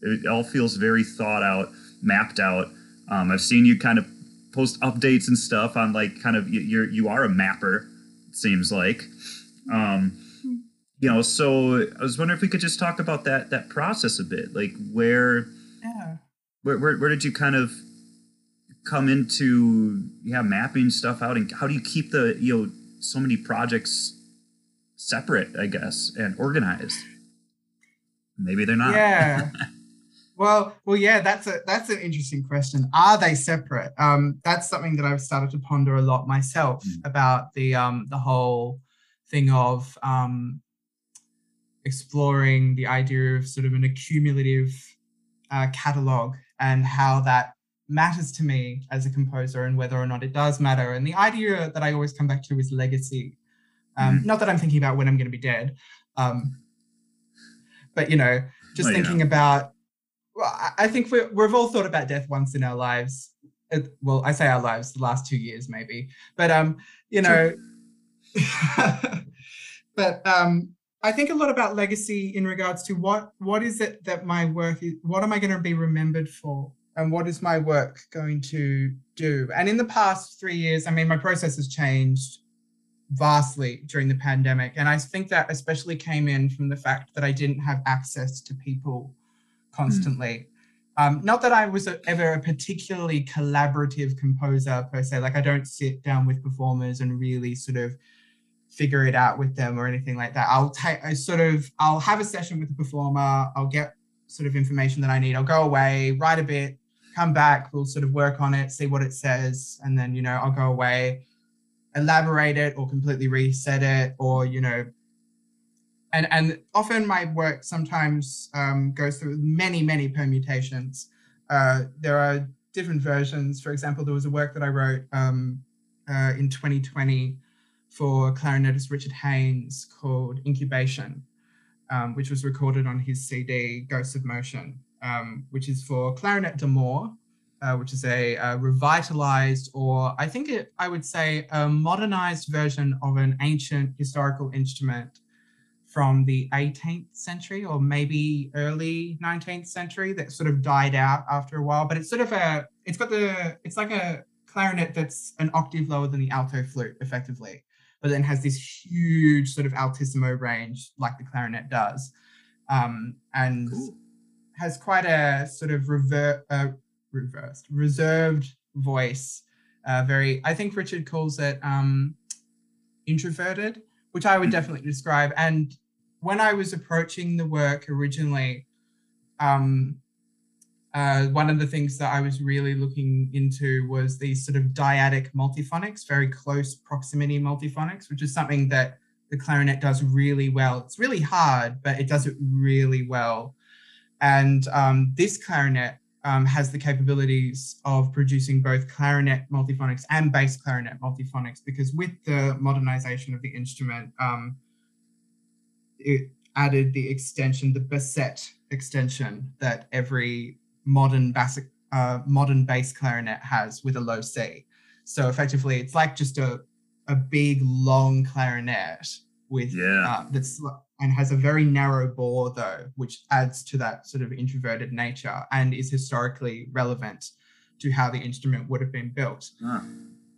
It all feels very thought out, mapped out. Um, I've seen you kind of post updates and stuff on like kind of you're you are a mapper. It seems like. Um, you know, so I was wondering if we could just talk about that that process a bit, like where, yeah. where, where, where did you kind of come into yeah mapping stuff out and how do you keep the you know so many projects separate i guess and organized? Maybe they're not. Yeah. Well well yeah that's a that's an interesting question. Are they separate? Um that's something that i've started to ponder a lot myself mm. about the um the whole thing of um exploring the idea of sort of an accumulative uh, catalog and how that matters to me as a composer and whether or not it does matter. And the idea that I always come back to is legacy. Um, mm. Not that I'm thinking about when I'm going to be dead, um, but you know, just well, thinking about. Well, I think we we've all thought about death once in our lives. It, well, I say our lives, the last two years maybe, but um, you know, but um, I think a lot about legacy in regards to what what is it that my work is. What am I going to be remembered for? And what is my work going to do? And in the past three years, I mean, my process has changed vastly during the pandemic. And I think that especially came in from the fact that I didn't have access to people constantly. Mm. Um, not that I was a, ever a particularly collaborative composer per se, like I don't sit down with performers and really sort of figure it out with them or anything like that. I'll take, I sort of, I'll have a session with the performer, I'll get sort of information that I need, I'll go away, write a bit, come back, we'll sort of work on it, see what it says, and then, you know, I'll go away, elaborate it or completely reset it, or, you know, and, and often my work sometimes um, goes through many, many permutations. Uh, there are different versions. For example, there was a work that I wrote um, uh, in 2020 for clarinetist Richard Haynes called Incubation, um, which was recorded on his CD Ghosts of Motion um, which is for clarinet d'amore, uh, which is a, a, revitalized, or I think it, I would say, a modernized version of an ancient historical instrument from the 18th century or maybe early 19th century that sort of died out after a while. But it's sort of a, it's got the, it's like a clarinet that's an octave lower than the alto flute, effectively, but then has this huge sort of altissimo range like the clarinet does. Um, and cool has quite a sort of rever- uh, reversed, reserved voice. Uh, very, I think Richard calls it um, introverted, which I would mm. definitely describe. And when I was approaching the work originally, um, uh, one of the things that I was really looking into was these sort of dyadic multiphonics, very close proximity multiphonics, which is something that the clarinet does really well. It's really hard, but it does it really well. And um, this clarinet um, has the capabilities of producing both clarinet multiphonics and bass clarinet multiphonics because with the modernization of the instrument, um, it added the extension, the basset extension that every modern bass, uh, modern bass clarinet has with a low C. So effectively, it's like just a a big long clarinet with yeah. uh, that's and has a very narrow bore though, which adds to that sort of introverted nature and is historically relevant to how the instrument would have been built. Huh.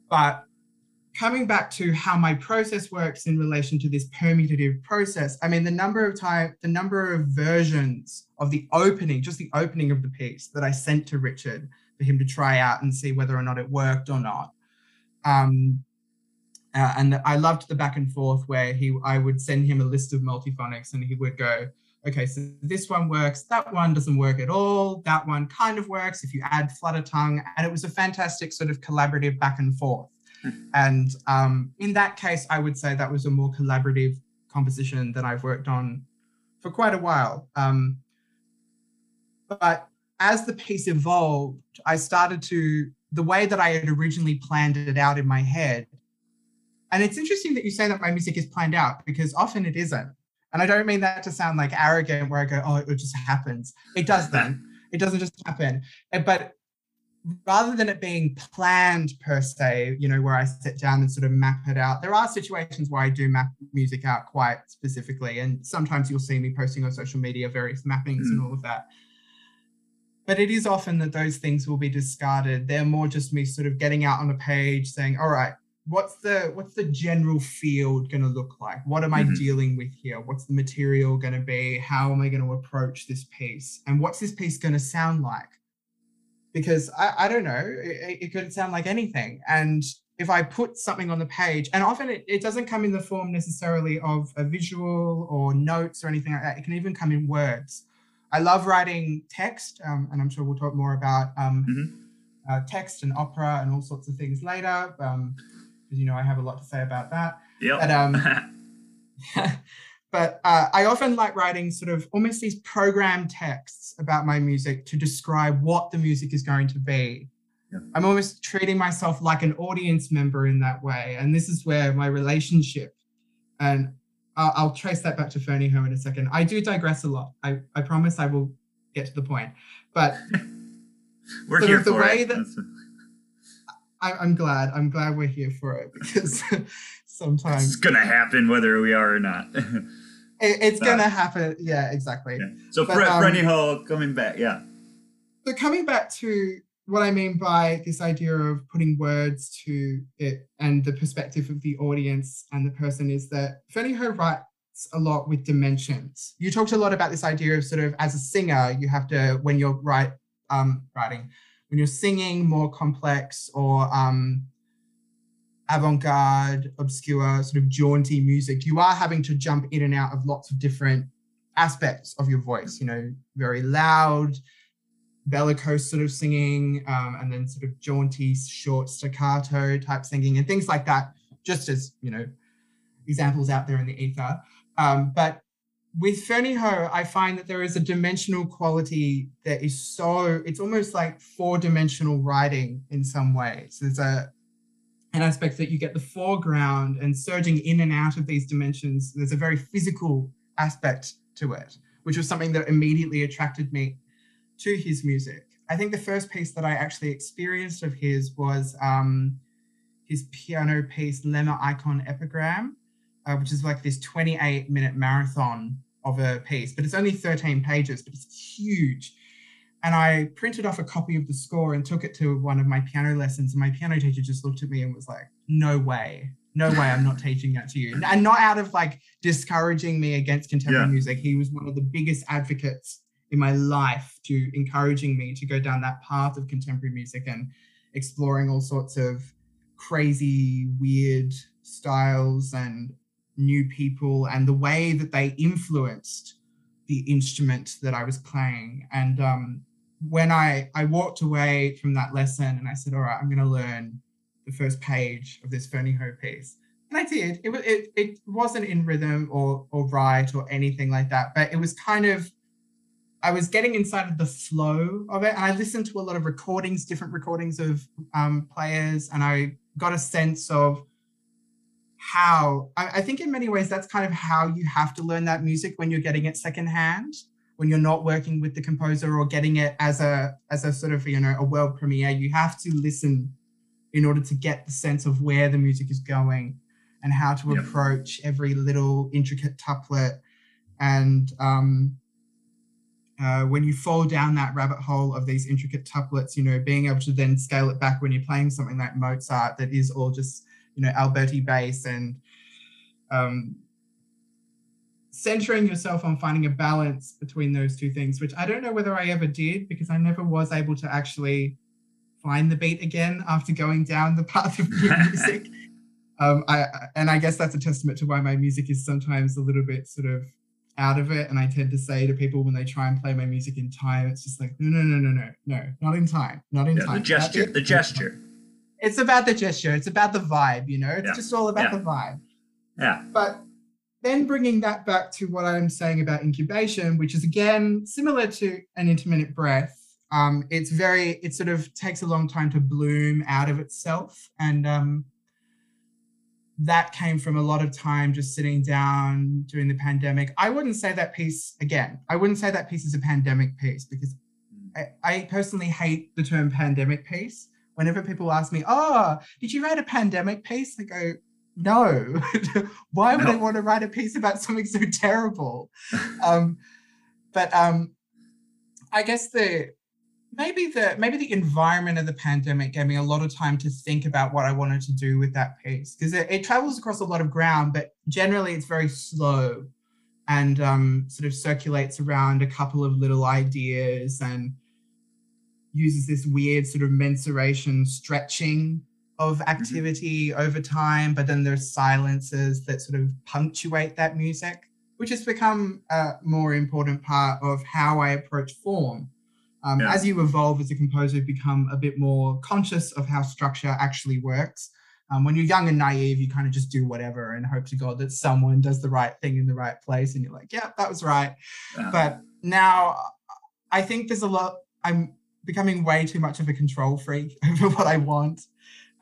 But coming back to how my process works in relation to this permutative process, I mean the number of time, the number of versions of the opening, just the opening of the piece that I sent to Richard for him to try out and see whether or not it worked or not. Um, uh, and I loved the back and forth where he, I would send him a list of multiphonics and he would go, okay, so this one works, that one doesn't work at all, that one kind of works if you add flutter tongue. And it was a fantastic sort of collaborative back and forth. Hmm. and um, in that case, I would say that was a more collaborative composition that I've worked on for quite a while. Um, but as the piece evolved, I started to, the way that I had originally planned it out in my head and it's interesting that you say that my music is planned out because often it isn't. And I don't mean that to sound like arrogant where I go, oh, it just happens. It doesn't. It doesn't just happen. But rather than it being planned per se, you know, where I sit down and sort of map it out, there are situations where I do map music out quite specifically. And sometimes you'll see me posting on social media various mappings mm. and all of that. But it is often that those things will be discarded. They're more just me sort of getting out on a page saying, all right, what's the what's the general field going to look like? What am mm-hmm. i dealing with here? What's the material going to be? How am i going to approach this piece? And what's this piece going to sound like? Because i, I don't know it, it, could sound like anything. And if i put something on the page and often it, it doesn't come in the form necessarily of a visual or notes or anything like that. It can even come in words. I love writing text um, and i'm sure we'll talk more about um, mm-hmm. uh, text and opera and all sorts of things later um, because you know I have a lot to say about that. Yeah. But, um, but uh, I often like writing sort of almost these program texts about my music to describe what the music is going to be. Yeah. I'm almost treating myself like an audience member in that way, and this is where my relationship and I'll, I'll trace that back to Ferneyhough in a second. I do digress a lot. I, I promise I will get to the point, but we're here the for way it. That, I, am glad. I'm glad we're here for it because sometimes it's gonna happen whether we are or not. it, it's gonna happen. Yeah, exactly. Yeah. So but, Fre- um, Hall coming back. Yeah. But coming back to what I mean by this idea of putting words to it and the perspective of the audience and the person is that Ferneyhough writes a lot with dimensions. You talked a lot about this idea of sort of as a singer, you have to when you're write um, writing when you're singing more complex or um, avant-garde, obscure, sort of jaunty music, you are having to jump in and out of lots of different aspects of your voice. You know, very loud, bellicose sort of singing, um, and then sort of jaunty, short staccato type singing, and things like that. Just as you know, examples out there in the ether. Um, but with Ferneyhough, I find that there is a dimensional quality that is so, it's almost like four dimensional writing in some ways. There's a, an aspect that you get the foreground and surging in and out of these dimensions. There's a very physical aspect to it, which was something that immediately attracted me to his music. I think the first piece that I actually experienced of his was um, his piano piece, Lemma Icon Epigram, uh, which is like this 28 minute marathon of a piece, but it's only 13 pages, but it's huge. And I printed off a copy of the score and took it to one of my piano lessons. And my piano teacher just looked at me and was like, no way, no way, I'm not teaching that to you. And not out of like discouraging me against contemporary yeah. music. He was one of the biggest advocates in my life to encouraging me to go down that path of contemporary music and exploring all sorts of crazy, weird styles and new people and the way that they influenced the instrument that I was playing. And um, when I, I walked away from that lesson and I said, all right, I'm going to learn the first page of this Ferneyhough piece. And I did. It, it, it wasn't in rhythm or, or right or anything like that, but it was kind of, I was getting inside of the flow of it. And I listened to a lot of recordings, different recordings of um, players, and I got a sense of how I, I, think in many ways that's kind of how you have to learn that music when you're getting it secondhand when you're not working with the composer or getting it as a as a sort of you know a world premiere you have to listen in order to get the sense of where the music is going and how to yep. approach every little intricate tuplet. And um, uh, when you fall down that rabbit hole of these intricate tuplets, you know, being able to then scale it back when you're playing something like Mozart that is all just, you know, Alberti bass and um, centering yourself on finding a balance between those two things, which I don't know whether I ever did because I never was able to actually find the beat again after going down the path of music. um, I and I guess that's a testament to why my music is sometimes a little bit sort of out of it. And I tend to say to people when they try and play my music in time, it's just like, no, no, no, no, no, no, not in time, not in yeah, time. The gesture, the gesture. It's about the gesture. It's about the vibe, you know. It's yeah. just all about yeah. the vibe. Yeah. But then bringing that back to what I'm saying about incubation, which is again similar to an intermittent breath. Um, it's very, it sort of takes a long time to bloom out of itself, and um, that came from a lot of time just sitting down during the pandemic. I wouldn't say that piece again. I wouldn't say that piece is a pandemic piece because I, I personally hate the term pandemic piece. Whenever people ask me, "Oh, did you write a pandemic piece?" I go, "No. Why would no. I want to write a piece about something so terrible?" um, but um, I guess the maybe the maybe the environment of the pandemic gave me a lot of time to think about what I wanted to do with that piece because it, it, travels across a lot of ground, but generally it's very slow and um, sort of circulates around a couple of little ideas and uses this weird sort of mensuration stretching of mm-hmm. activity mm-hmm. over time, but then there's silences that sort of punctuate that music, which has become a more important part of how I approach form um, yeah. As you evolve as a composer, you become a bit more conscious of how structure actually works. Um, when you're young and naive, you kind of just do whatever and hope to God that someone does the right thing in the right place. And you're like, yeah, that was right. Yeah. But now I think there's a lot, I'm becoming way too much of a control freak over what I want.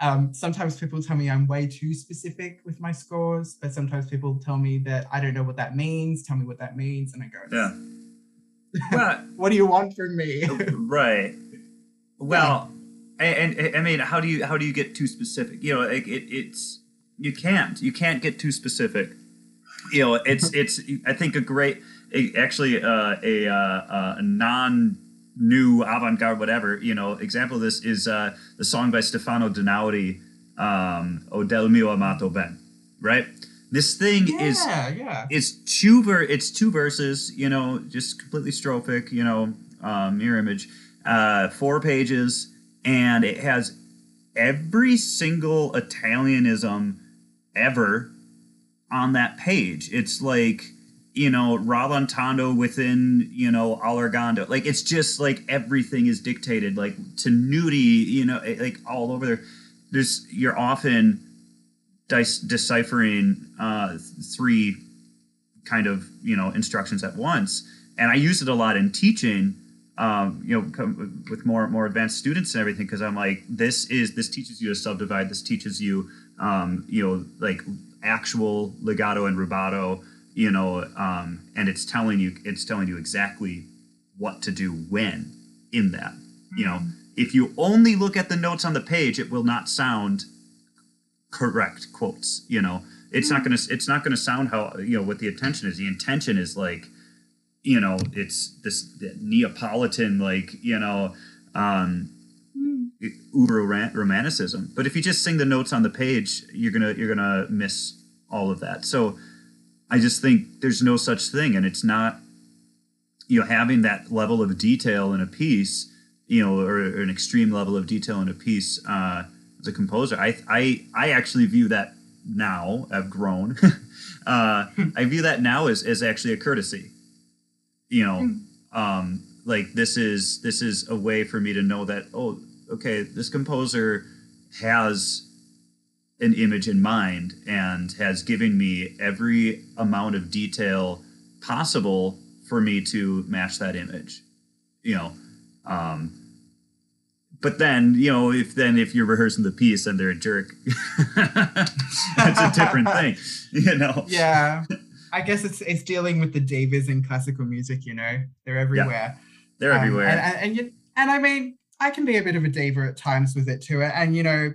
Um, sometimes people tell me I'm way too specific with my scores, but sometimes people tell me that I don't know what that means. Tell me what that means. And I go, yeah well, what do you want from me? right. Well, yeah. and, and, I mean, how do you how do you get too specific? You know, it, it, it's you can't you can't get too specific. You know, it's it's I think a great actually uh, a, uh, a non new avant-garde whatever you know example of this is uh, the song by Stefano Donaudy um, O del mio amato ben right this thing yeah, is yeah. it's two ver it's two verses, you know, just completely strophic, you know, um, mirror image, uh, four pages, and it has every single Italianism ever on that page. It's like you know rallentando within you know allargando like it's just like everything is dictated like to tenuti you know like all over there. There's you're often deciphering uh, three kind of you know instructions at once. And i use it a lot in teaching um, you know with more more advanced students and everything because i'm like this is this teaches you to subdivide this teaches you um, you know like actual legato and rubato you know um, and it's telling you it's telling you exactly what to do when in that you know mm-hmm. if you only look at the notes on the page it will not sound correct quotes. You know, it's not gonna it's not gonna sound how you know what the intention is. The intention is like, you know, it's this Neapolitan like you know, um, uber romanticism. But if you just sing the notes on the page, you're gonna you're gonna miss all of that. So I just think there's no such thing, and it's not you know having that level of detail in a piece, you know, or, or an extreme level of detail in a piece. Uh, as a composer. I I I actually view that now. I've grown. uh, I view that now as as actually a courtesy. You know, hmm. um, like this is this is a way for me to know that oh, okay, this composer has an image in mind and has given me every amount of detail possible for me to match that image. You know, um, but then you know if then if you're rehearsing the piece and they're a jerk that's a different thing you know? Yeah. I guess it's it's dealing with the divas in classical music you know? They're everywhere. Yeah, they're um, everywhere. and, and, and, you, and i mean i can be a bit of a diva at times with it too. And you know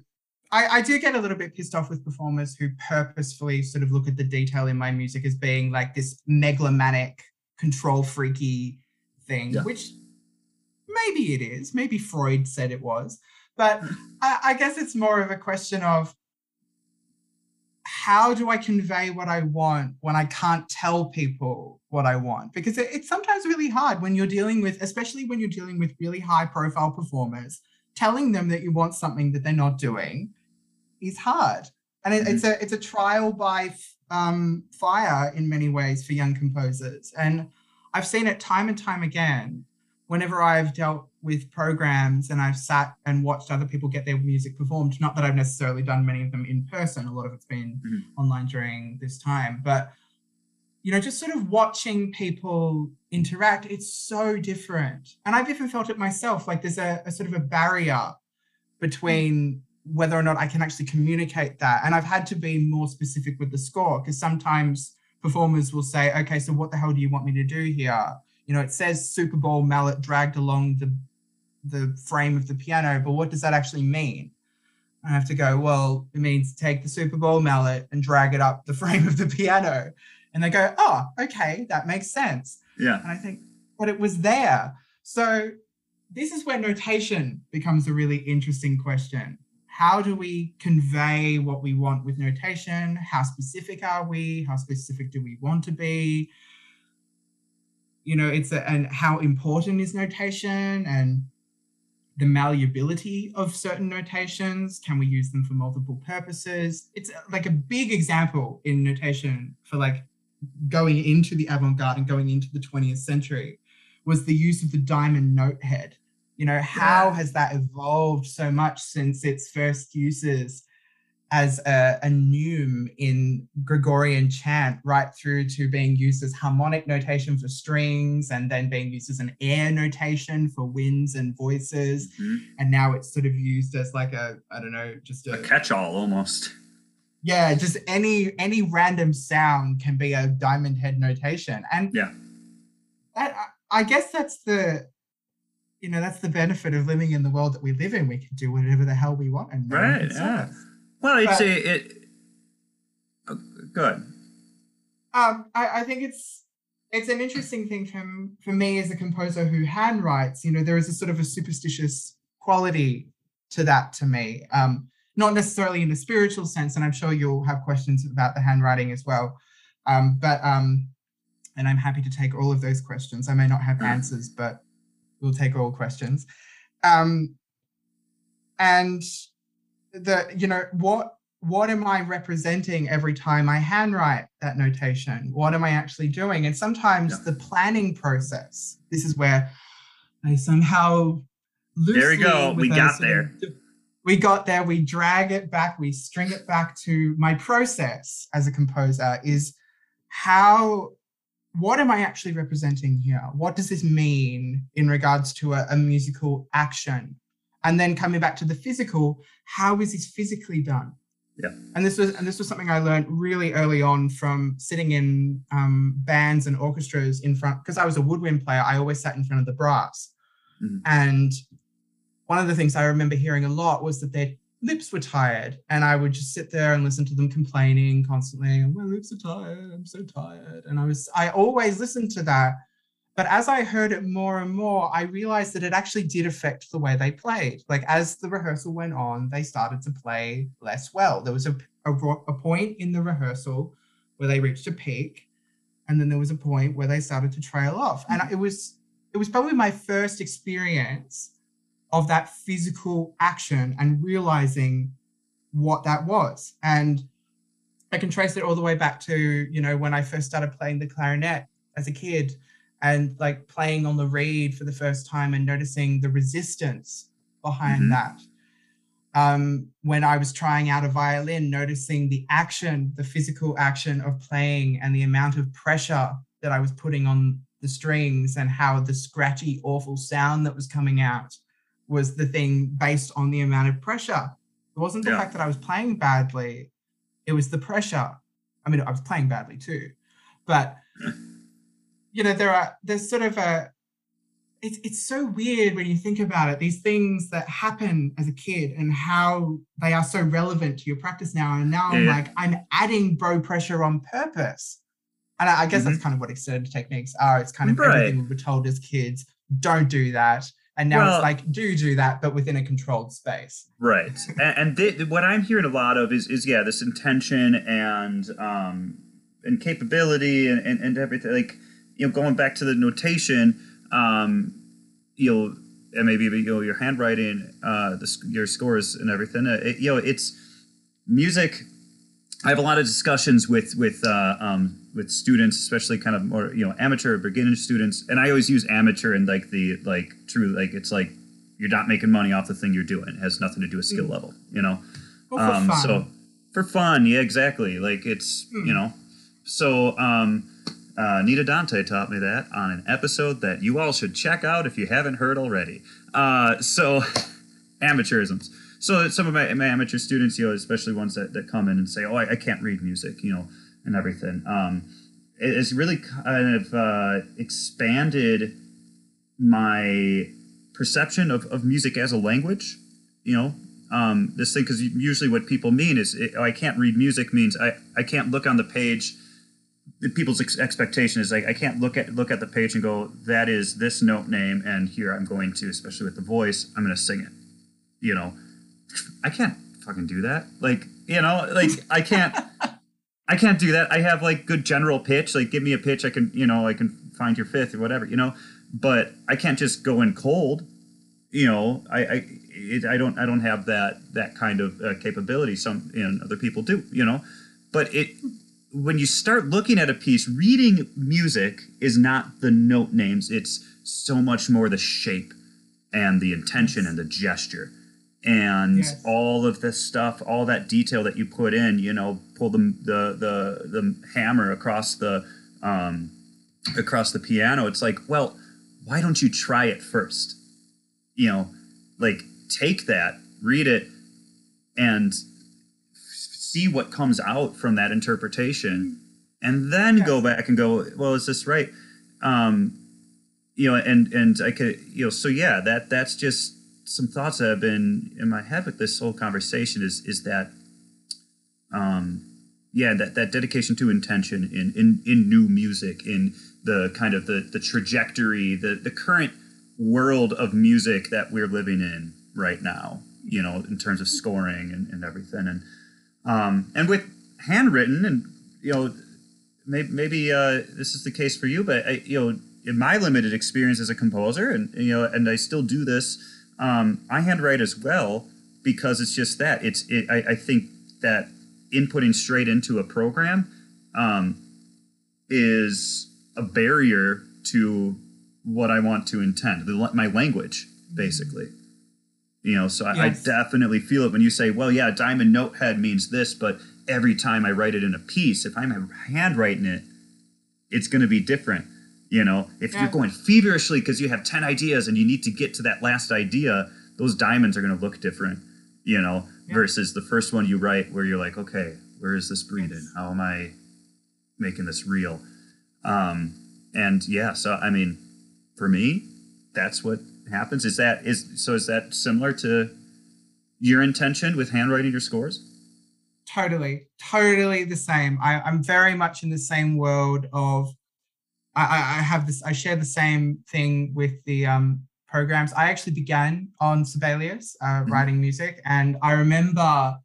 I, I do get a little bit pissed off with performers who purposefully sort of look at the detail in my music as being like this megalomaniac, control freaky thing, yeah. which maybe it is. Maybe Freud said it was. But hmm. I, I guess it's more of a question of how do I convey what I want when I can't tell people what I want? Because it, it's sometimes really hard when you're dealing with, especially when you're dealing with really high profile performers, telling them that you want something that they're not doing is hard. And it, mm-hmm. it's a it's a trial by um, fire in many ways for young composers. And I've seen it time and time again whenever I've dealt with programs and I've sat and watched other people get their music performed, not that I've necessarily done many of them in person, a lot of it's been mm-hmm. online during this time, but you know, just sort of watching people interact, it's so different. And I've even felt it myself, like there's a, a sort of a barrier between whether or not I can actually communicate that. And I've had to be more specific with the score because sometimes performers will say, okay, so what the hell do you want me to do here? you know, it says superball mallet dragged along the the frame of the piano, but what does that actually mean? I have to go, well, it means take the superball mallet and drag it up the frame of the piano. And they go, oh, okay, that makes sense. Yeah. And I think, but it was there. So this is where notation becomes a really interesting question. How do we convey what we want with notation? How specific are we? How specific do we want to be? you know it's a, and how important is notation and the malleability of certain notations can we use them for multiple purposes it's uh, like a big example in notation for like going into the avant-garde and going into the 20th century was the use of the diamond note head you know how yeah. has that evolved so much since its first uses as a, a neume in Gregorian chant, right through to being used as harmonic notation for strings, and then being used as an air notation for winds and voices. Mm-hmm. And now it's sort of used as like a, I don't know, just a, a catch-all almost. Yeah, just any any random sound can be a diamond head notation, and yeah, that, I guess that's the you know that's the benefit of living in the world that we live in. We can do whatever the hell we want, and right, yeah. Well, it's but, a, it. Oh, good. Um, I, I think it's it's an interesting thing for, for me as a composer who handwrites. You know, there is a sort of a superstitious quality to that to me. Um, not necessarily in a spiritual sense, and I'm sure you'll have questions about the handwriting as well. Um, but um, and I'm happy to take all of those questions. I may not have answers, but we'll take all questions. Um, and the you know what what am I representing every time I handwrite that notation? What am I actually doing? And sometimes yeah. the planning process, this is where I somehow There we go. We got there. Of, we got there. We drag it back. We string it back to my process as a composer is how what am I actually representing here? What does this mean in regards to a, a musical action? and then coming back to the physical how is this physically done yeah and this was and this was something i learned really early on from sitting in um, bands and orchestras in front because i was a woodwind player i always sat in front of the brass mm-hmm. and one of the things i remember hearing a lot was that their lips were tired and i would just sit there and listen to them complaining constantly my lips are tired i'm so tired and i was i always listened to that but as I heard it more and more, I realized that it actually did affect the way they played. Like as the rehearsal went on, they started to play less well. There was a, a, a point in the rehearsal where they reached a peak, and then there was a point where they started to trail off. And mm-hmm. it was it was probably my first experience of that physical action and realizing what that was. And I can trace it all the way back to, you know, when I first started playing the clarinet as a kid and like playing on the reed for the first time and noticing the resistance behind mm-hmm. that. Um, when I was trying out a violin, noticing the action, the physical action of playing and the amount of pressure that I was putting on the strings and how the scratchy, awful sound that was coming out was the thing based on the amount of pressure. It wasn't the yeah. fact that I was playing badly, it was the pressure. I mean, I was playing badly too, but you know there are there's sort of a it's it's so weird when you think about it. These things that happen as a kid and how they are so relevant to your practice now. And now yeah. I'm like, I'm adding bow pressure on purpose. And I, I guess mm-hmm. that's kind of what extended techniques are. It's kind of right. everything we were told as kids, don't do that. And now well, it's like, do do that, but within a controlled space. Right. and, and what I'm hearing a lot of is, is yeah, this intention and um, and capability and, and, and everything. Like, you know, going back to the notation, um, you'll and maybe you know your handwriting, uh, the, your scores and everything. Uh, it, you know, it's music. I have a lot of discussions with with uh, um, with students, especially kind of more you know amateur or beginner students, and I always use amateur and like the like true like it's like you're not making money off the thing you're doing. It has nothing to do with skill mm. level, you know. Well, um, so for fun, yeah, exactly. Like it's mm. you know, so um, uh, Nita Dante taught me that on an episode that you all should check out if you haven't heard already. Uh, so, amateurisms. So some of my, my, amateur students, you know, especially ones that, that come in and say, "Oh, I, I can't read music," you know, and everything. Um, it, it's really kind of uh, expanded my perception of, of music as a language. You know, um, this thing because usually what people mean is, oh, "I can't read music" means I I can't look on the page people's ex- expectation is like I can't look at look at the page and go that is this note name and here I'm going to especially with the voice I'm going to sing it. You know, I can't fucking do that. Like you know, like I can't. I can't do that. I have like good general pitch. Like give me a pitch, I can you know I can find your fifth or whatever you know. But I can't just go in cold. You know, I I, it, I don't I don't have that that kind of uh, capability. Some you know, other people do. You know, but it when you start looking at a piece, reading music is not the note names, it's so much more the shape and the intention and the gesture. And yes. all of this stuff, all that detail that you put in, you know, pull the the the, the hammer across the um, across the piano. It's like, well, why don't you try it first? You know, like take that, read it, and see what comes out from that interpretation and then yes. go back and go well is this right um you know and and i could you know so yeah that that's just some thoughts that have been in my head with this whole conversation is is that um yeah that that dedication to intention in in in new music in the kind of the the trajectory the the current world of music that we're living in right now you know in terms of scoring and, and everything. And um, and with handwritten, and you know, maybe, maybe uh, this is the case for you, but I, you know, in my limited experience as a composer, and you know, and I still do this, um, I handwrite as well because it's just that. It's it, I, I think that inputting straight into a program um, is a barrier to what I want to intend, the, my language, basically. You know, so I, yes. I definitely feel it when you say, well, yeah, diamond note head means this, but every time I write it in a piece, if I'm handwriting it, it's going to be different. You know, if yeah. you're going feverishly because you have 10 ideas and you need to get to that last idea, those diamonds are going to look different, you know, yeah. versus the first one you write where you're like, okay, where is this breathing? How am I making this real? Um, and yeah, so I mean, for me, that's what happens. Is that is so? Is that similar to your intention with handwriting your scores? Totally, totally the same. I, I'm very much in the same world of. I, I have this. I share the same thing with the um, programs. I actually began on Sibelius uh, mm-hmm. writing music, and I remember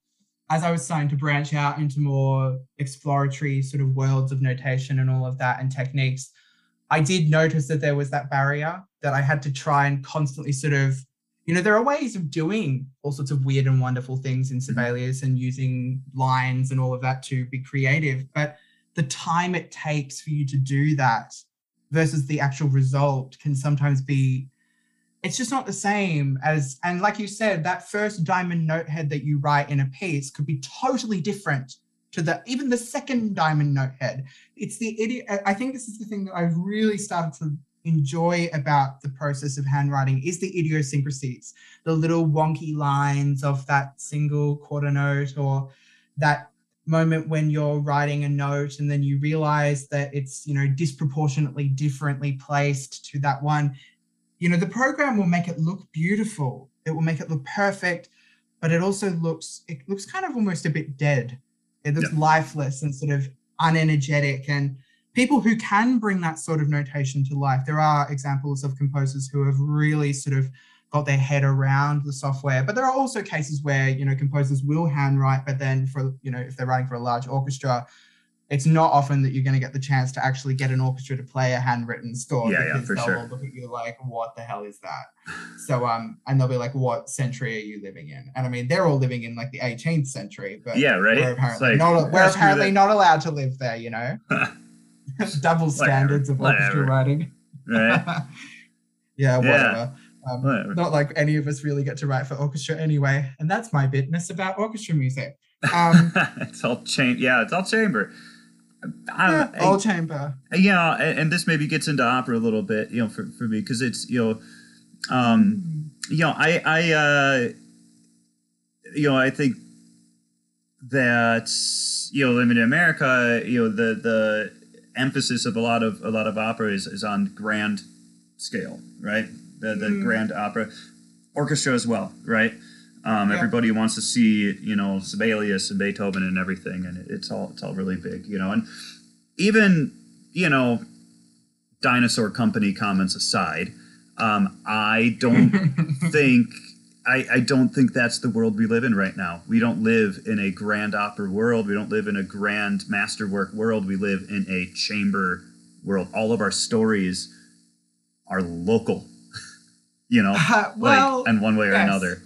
as I was starting to branch out into more exploratory sort of worlds of notation and all of that and techniques, I did notice that there was that barrier that I had to try and constantly sort of, you know, there are ways of doing all sorts of weird and wonderful things in mm-hmm. Sibelius and using lines and all of that to be creative. But the time it takes for you to do that versus the actual result can sometimes be it's just not the same as and like you said that first diamond note head that you write in a piece could be totally different to the even the second diamond note head. It's the idiot. I think this is the thing that I've really started to enjoy about the process of handwriting is the idiosyncrasies, the little wonky lines of that single quarter note or that moment when you're writing a note and then you realize that it's you know disproportionately differently placed to that one you know, the program will make it look beautiful. It will make it look perfect, but it also looks it looks kind of almost a bit dead. It looks yeah. lifeless and sort of unenergetic. And people who can bring that sort of notation to life, there are examples of composers who have really sort of got their head around the software. But there are also cases where, you know, composers will handwrite, but then for, you know, if they're writing for a large orchestra, it's not often that you're going to get the chance to actually get an orchestra to play a handwritten score. Yeah, yeah, for they'll sure. look at you like, what the hell is that? so, um, and they'll be like, what century are you living in? And I mean, they're all living in like the 18th century, but yeah, right. We're apparently, like, not, we're apparently not allowed to live there, you know? Double standards of orchestra whatever. writing. Right. yeah, whatever. Um. Not like any of us really get to write for orchestra anyway. And that's my business about orchestra music. Um, it's all chamber. Yeah, it's all chamber. I yeah, know, all chamber. Yeah, and, and, this maybe gets into opera a little bit, you know, for, for me because it's you know, um, you know, I I uh, you know I think that you know, living in America, you know, the the emphasis of a lot of a lot of opera is, is on grand scale, right? The the mm. grand opera orchestra as well, right? Um, yeah. Everybody wants to see, you know, Sibelius and Beethoven and everything, and it's all it's all really big, you know. And even, you know, dinosaur company comments aside, um, I don't think I, I don't think that's the world we live in right now. We don't live in a grand opera world. We don't live in a grand masterwork world. We live in a chamber world. All of our stories are local, you know, uh, well, like, and one way or yes. another.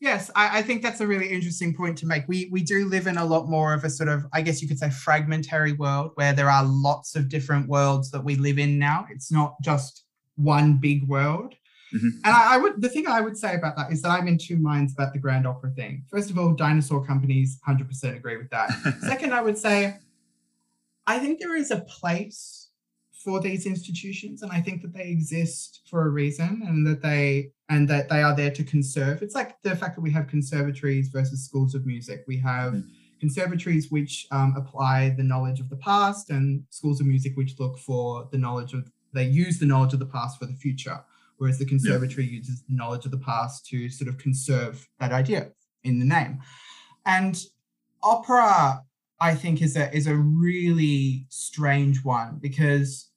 Yes, I, I, think that's a really interesting point to make. We we do live in a lot more of a sort of, I guess you could say, fragmentary world where there are lots of different worlds that we live in now. It's not just one big world. Mm-hmm. And I, I, would the thing I would say about that is that I'm in two minds about the grand opera thing. First of all, dinosaur companies 100% agree with that. Second, I would say I think there is a place for these institutions and i think that they exist for a reason and that they and that they are there to conserve it's like the fact that we have conservatories versus schools of music we have mm. conservatories which um, apply the knowledge of the past and schools of music which look for the knowledge of they use the knowledge of the past for the future whereas the conservatory yeah. uses the knowledge of the past to sort of conserve that idea in the name and opera I think is a is a really strange one because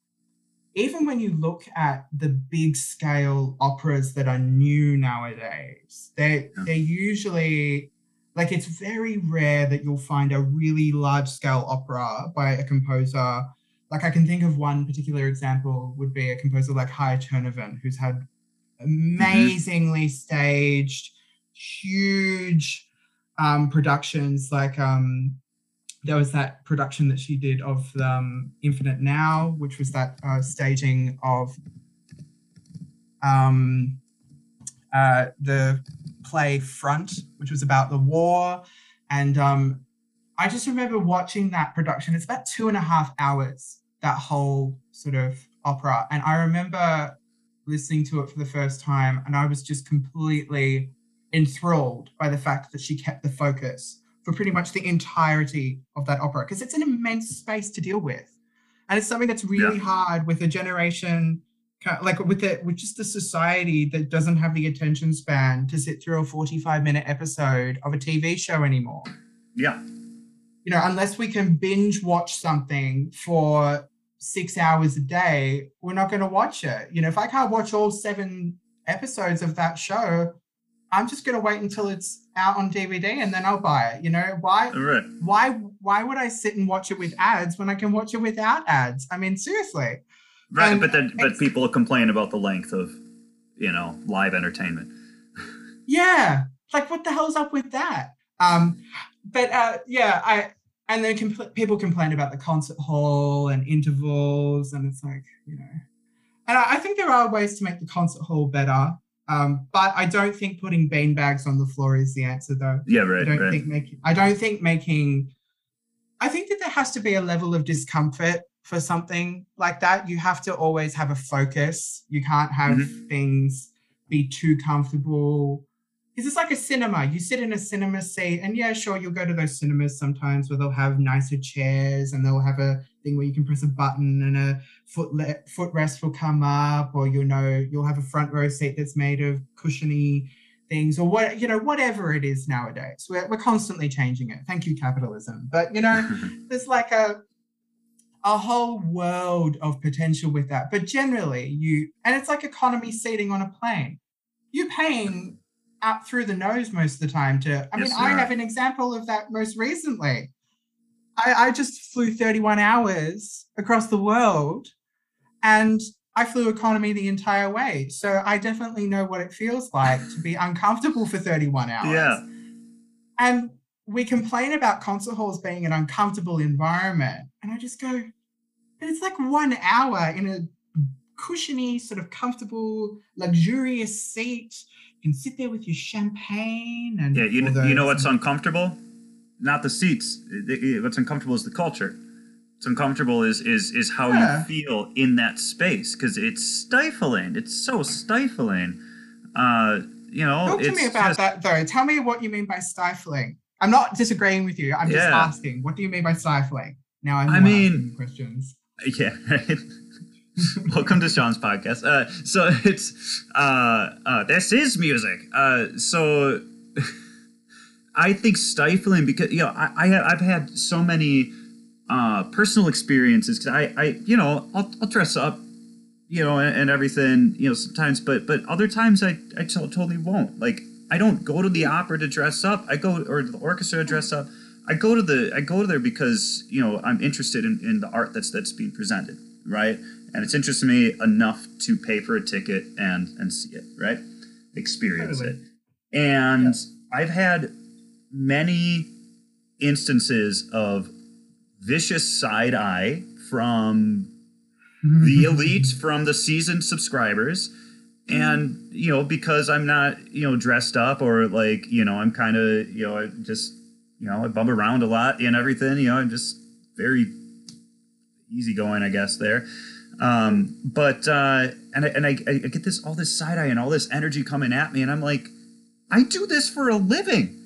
even when you look at the big scale operas that are new nowadays, they yeah. they're usually like it's very rare that you'll find a really large scale opera by a composer. Like I can think of one particular example would be a composer like Chaya Czernowin, who's had mm-hmm. amazingly mm-hmm. staged, huge um, productions like um, there was that production that she did of um, Infinite Now, which was that uh, staging of um, uh, the play Front, which was about the war. And um, I just remember watching that production. It's about two and a half hours, that whole sort of opera. And I remember listening to it for the first time, and I was just completely enthralled by the fact that she kept the focus for pretty much the entirety of that opera because it's an immense space to deal with. And it's something that's really yeah. hard with a generation like with it with just a society that doesn't have the attention span to sit through a 45 minute episode of a tv show anymore. Yeah. You know unless we can binge watch something for six hours a day we're not going to watch it. You know if i can't watch all seven episodes of that show I'm just going to wait until it's out on DVD and then I'll buy it. You know why? Right. Why? Why would I sit and watch it with ads when I can watch it without ads? I mean, seriously. Right, and but then but people complain about the length of, you know, live entertainment. yeah, like what the hell's up with that? Um, but uh, yeah, I and then compl- people complain about the concert hall and intervals, and it's like you know, and I, I think there are ways to make the concert hall better. Um, but I don't think putting bean bags on the floor is the answer, though. Yeah, right. I don't right. think making. I don't think making. I think that there has to be a level of discomfort for something like that. You have to always have a focus. You can't have mm-hmm. things be too comfortable. is this like a cinema? You sit in a cinema seat, and yeah, sure, you'll go to those cinemas sometimes where they'll have nicer chairs and they'll have a thing where you can press a button and a foot le- footrest will come up, or you know, you'll have a front row seat that's made of cushiony things, or what you know, whatever it is nowadays. We're we're constantly changing it. Thank you, capitalism. But you know, there's like a a whole world of potential with that. But generally, you and it's like economy seating on a plane. You're paying up through the nose most of the time to i yes, mean i have an example of that most recently I, I just flew 31 hours across the world and i flew economy the entire way. So i definitely know what it feels like to be uncomfortable for 31 hours. Yeah and we complain about concert halls being an uncomfortable environment. And i just go but it's like one hour in a cushiony sort of comfortable luxurious seat. You can sit there with your champagne and yeah, you, know, you know what's uncomfortable? Not the seats. What's uncomfortable is the culture. What's uncomfortable is is is how yeah. you feel in that space because it's stifling. It's so stifling. Uh, you know, talk to me about just, that though. Tell me what you mean by stifling. I'm not disagreeing with you. I'm just asking. What do you mean by stifling? Now I'm I mean questions. Yeah. Welcome to Sean's podcast. Uh, so it's uh, uh, this is music. Uh, so I think stifling because you know I, I have had so many uh, personal experiences because I, I you know I'll, I'll dress up you know and, and, everything you know sometimes but but other times I I totally won't like I don't go to the opera to dress up I go or the orchestra to dress up I go to the I go to there because you know I'm interested in, in the art that's that's being presented right and it's interested me enough to pay for a ticket and and see it, right? Experience totally. it. And yeah. I've had many instances of vicious side eye from the elite, from the seasoned subscribers. And, you know, because I'm not, you know, dressed up or like, you know, I'm kind of, you know, I just, you know, I bump around a lot and everything, you know, I'm just very easygoing, I guess, there. Um, but uh, and I, and I, I get this all this side eye and all this energy coming at me, and I'm like, I do this for a living,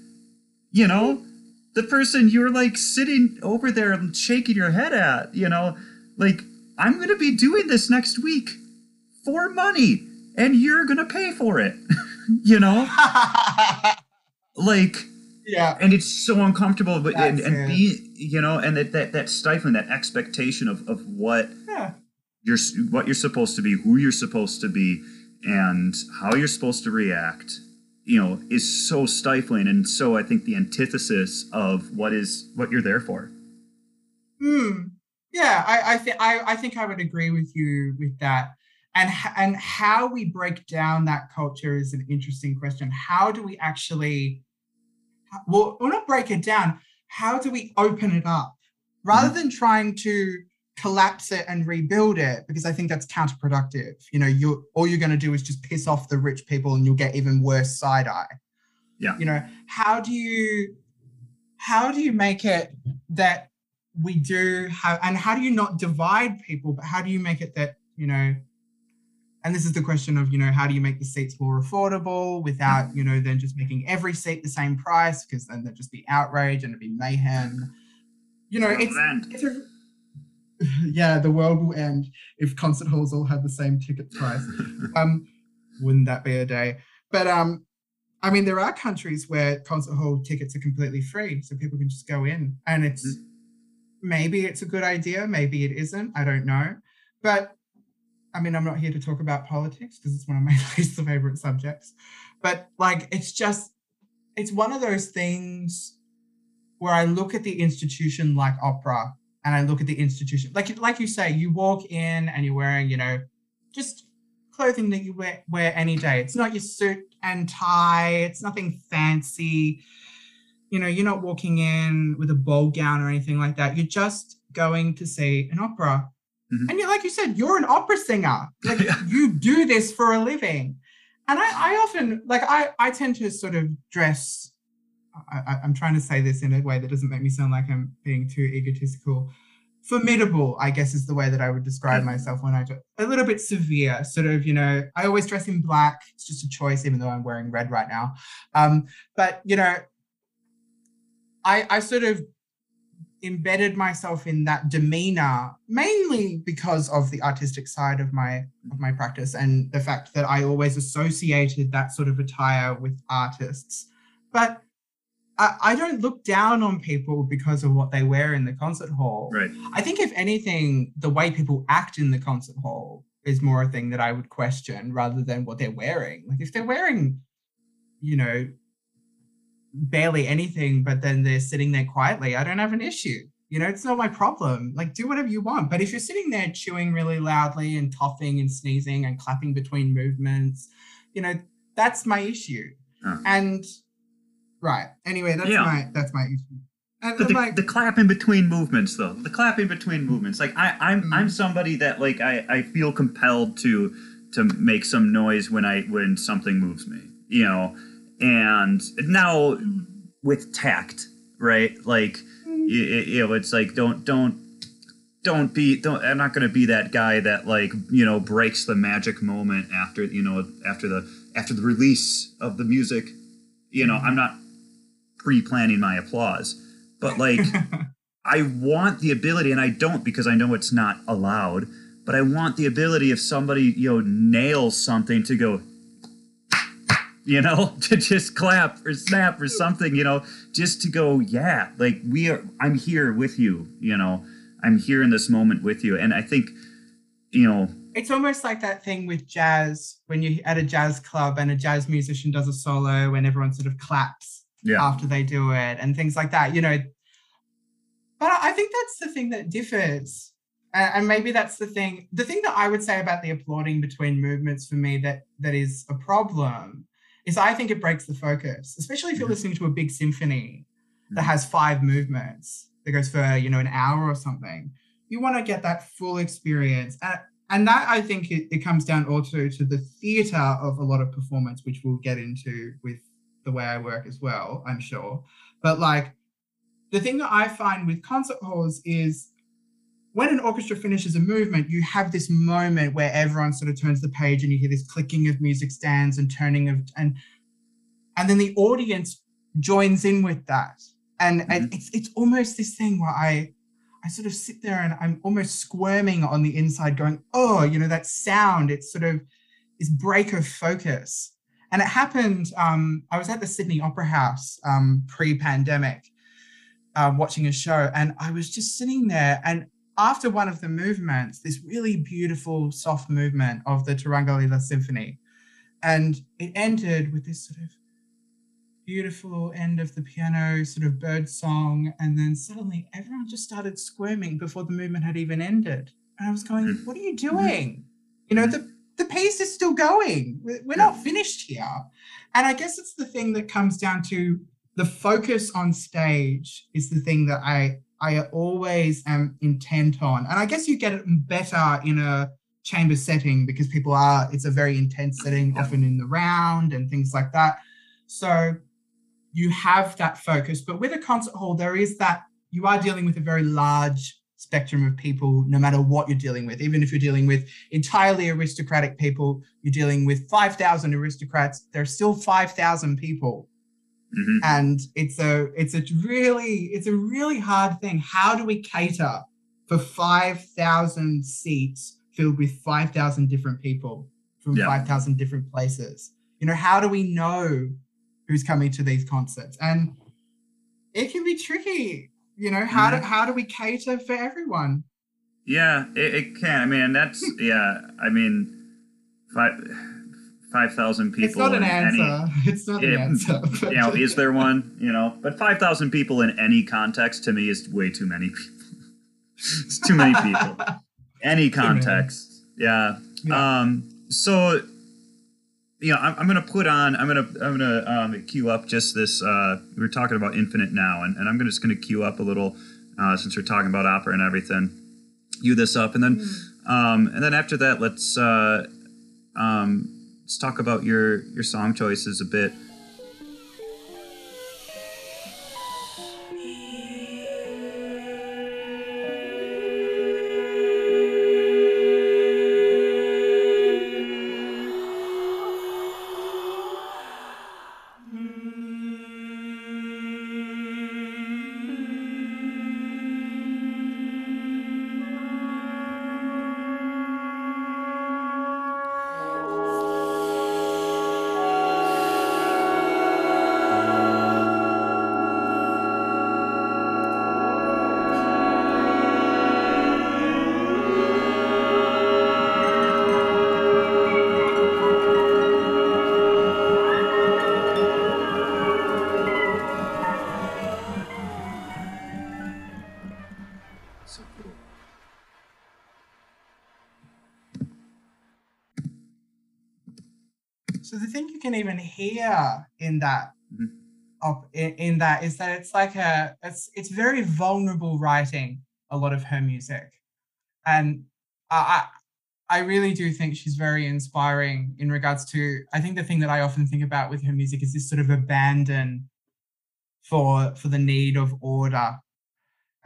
you know. The person you're like sitting over there and shaking your head at, you know, like I'm gonna be doing this next week for money, and you're gonna pay for it, you know. like yeah and it's so uncomfortable but and, and be you know and that, that that stifling that expectation of of what yeah you're what you're supposed to be, who you're supposed to be, and how you're supposed to react, you know, is so stifling and so I think the antithesis of what is what you're there for. Hmm. Yeah, I I think I, I think I would agree with you with that. And and how we break down that culture is an interesting question. How do we actually well, we'll not break it down. How do we open it up? Rather mm-hmm. than trying to collapse it and rebuild it because I think that's counterproductive. You know, you all you're going to do is just piss off the rich people and you'll get even worse side eye. Yeah. You know, how do you how do you make it that we do have and how do you not divide people but how do you make it that, you know, and this is the question of, you know, how do you make the seats more affordable without, mm. you know, then just making every seat the same price because then there'd just be outrage and it'd be mayhem. You know, it's, it's a yeah, the world will end if concert halls all have the same ticket price. um, wouldn't that be a day? But um, I mean, there are countries where concert hall tickets are completely free, so people can just go in, and it's mm-hmm. maybe it's a good idea, maybe it isn't. I don't know, but I mean, I'm not here to talk about politics because it's one of my least favorite subjects. But like, it's just, it's one of those things where I look at the institution like opera and I look at the institution, like like you say, you walk in and you're wearing, you know, just clothing that you wear, wear any day. It's not your suit and tie. It's nothing fancy. You know, you're not walking in with a ball gown or anything like that. You're just going to see an opera. Mm-hmm. And you like you said, you're an opera singer. Like yeah. you do this for a living. And I, I often like I, I tend to sort of dress I, am trying to say this in a way that doesn't make me sound like I'm being too egotistical. formidable, I guess is the way that I would describe myself when I do a little bit severe, sort of, you know, I always dress in black. It's just a choice, even though I'm wearing red right now. Um, but you know, I I sort of embedded myself in that demeanor mainly because of the artistic side of my of my practice and the fact that I always associated that sort of attire with artists. But I, I don't look down on people because of what they wear in the concert hall. Right. I think if anything, the way people act in the concert hall is more a thing that I would question rather than what they're wearing. Like if they're wearing, you know, barely anything, but then they're sitting there quietly, I don't have an issue. You know, it's not my problem. Like, do whatever you want. But if you're sitting there chewing really loudly and coughing and sneezing and clapping between movements, you know, that's my issue. And right. Anyway, that's yeah. my that's my issue. And the, like, the clap in between movements though the clap in between movements like I, I'm mm-hmm. I'm somebody that like I, I feel compelled to to make some noise when I when something moves me you know and now mm-hmm. with tact right like mm-hmm. you, you know it's like don't don't don't be don't i'm not going to be that guy that like you know breaks the magic moment after you know after the after the release of the music you know i'm mm-hmm. not pre-planning my applause but like i want the ability and i don't because i know it's not allowed but i want the ability if somebody you know nails something to go you know, to just clap or snap or something, you know, just to go, yeah, like we are, I'm here with you, you know, I'm here in this moment with you. And I think, you know, it's almost like that thing with jazz when you're at a jazz club and a jazz musician does a solo and everyone sort of claps yeah. after they do it and things like that, you know. But I think that's the thing that differs. And maybe that's the thing. The thing that I would say about the applauding between movements for me that that is a problem is I think it breaks the focus, especially if you're mm-hmm. listening to a big symphony that mm-hmm. has five movements that goes for, you know, an hour or something. You want to get that full experience. And, and that I think it, it comes down also to the theater of a lot of performance, which we'll get into with the way I work as well, I'm sure. But like the thing that I find with concert halls is when an orchestra finishes a movement, you have this moment where everyone sort of turns the page and you hear this clicking of music stands and turning of and and then the audience joins in with that. And, mm-hmm. and it's it's almost this thing where I I sort of sit there and I'm almost squirming on the inside, going, oh, you know, that sound, it's sort of this break of focus. And it happened, um, I was at the Sydney Opera House um, pre-pandemic, uh, watching a show, and I was just sitting there and after one of the movements, this really beautiful, soft movement of the Turangalila Symphony. And it ended with this sort of beautiful end of the piano, sort of bird song. And then suddenly everyone just started squirming before the movement had even ended. And I was going, hmm. What are you doing? You know, the, the piece is still going. We're not finished here. And I guess it's the thing that comes down to the focus on stage is the thing that I I always am intent on. And I guess you get it better in a chamber setting because people are, it's a very intense mm-hmm. setting, yeah. often in the round and things like that. So you have that focus. But with a concert hall, there is that you are dealing with a very large spectrum of people, no matter what you're dealing with. Even if you're dealing with entirely aristocratic people, you're dealing with 5,000 aristocrats, there are still 5,000 people Mm-hmm. And it's a it's a really it's a really hard thing. How do we cater for five thousand seats filled with five thousand different people from yeah. five thousand different places? You know, how do we know who's coming to these concerts? And it can be tricky. You know, how mm-hmm. do how do we cater for everyone? Yeah, it, it can. I mean, that's yeah. I mean, five five thousand people. It's not an answer. Any, it's not it, an answer. you know, is there one? You know, but five thousand people in any context to me is way too many people. it's too many people. any context, yeah. yeah. Um. So, you know, I'm, I'm gonna put on. I'm gonna I'm gonna um, queue up just this. Uh, we are talking about Infinite now, and, and I'm just gonna queue up a little uh, since we're talking about opera and everything. You this up, and then mm. um, and then after that, let's. Uh, um, let's talk about your your song choices a bit. Even in that mm-hmm. In, in that is that it's like a it's it's very vulnerable writing a lot of her music and I I really do think she's very inspiring in regards to I think the thing that I often think about with her music is this sort of abandon for for the need of order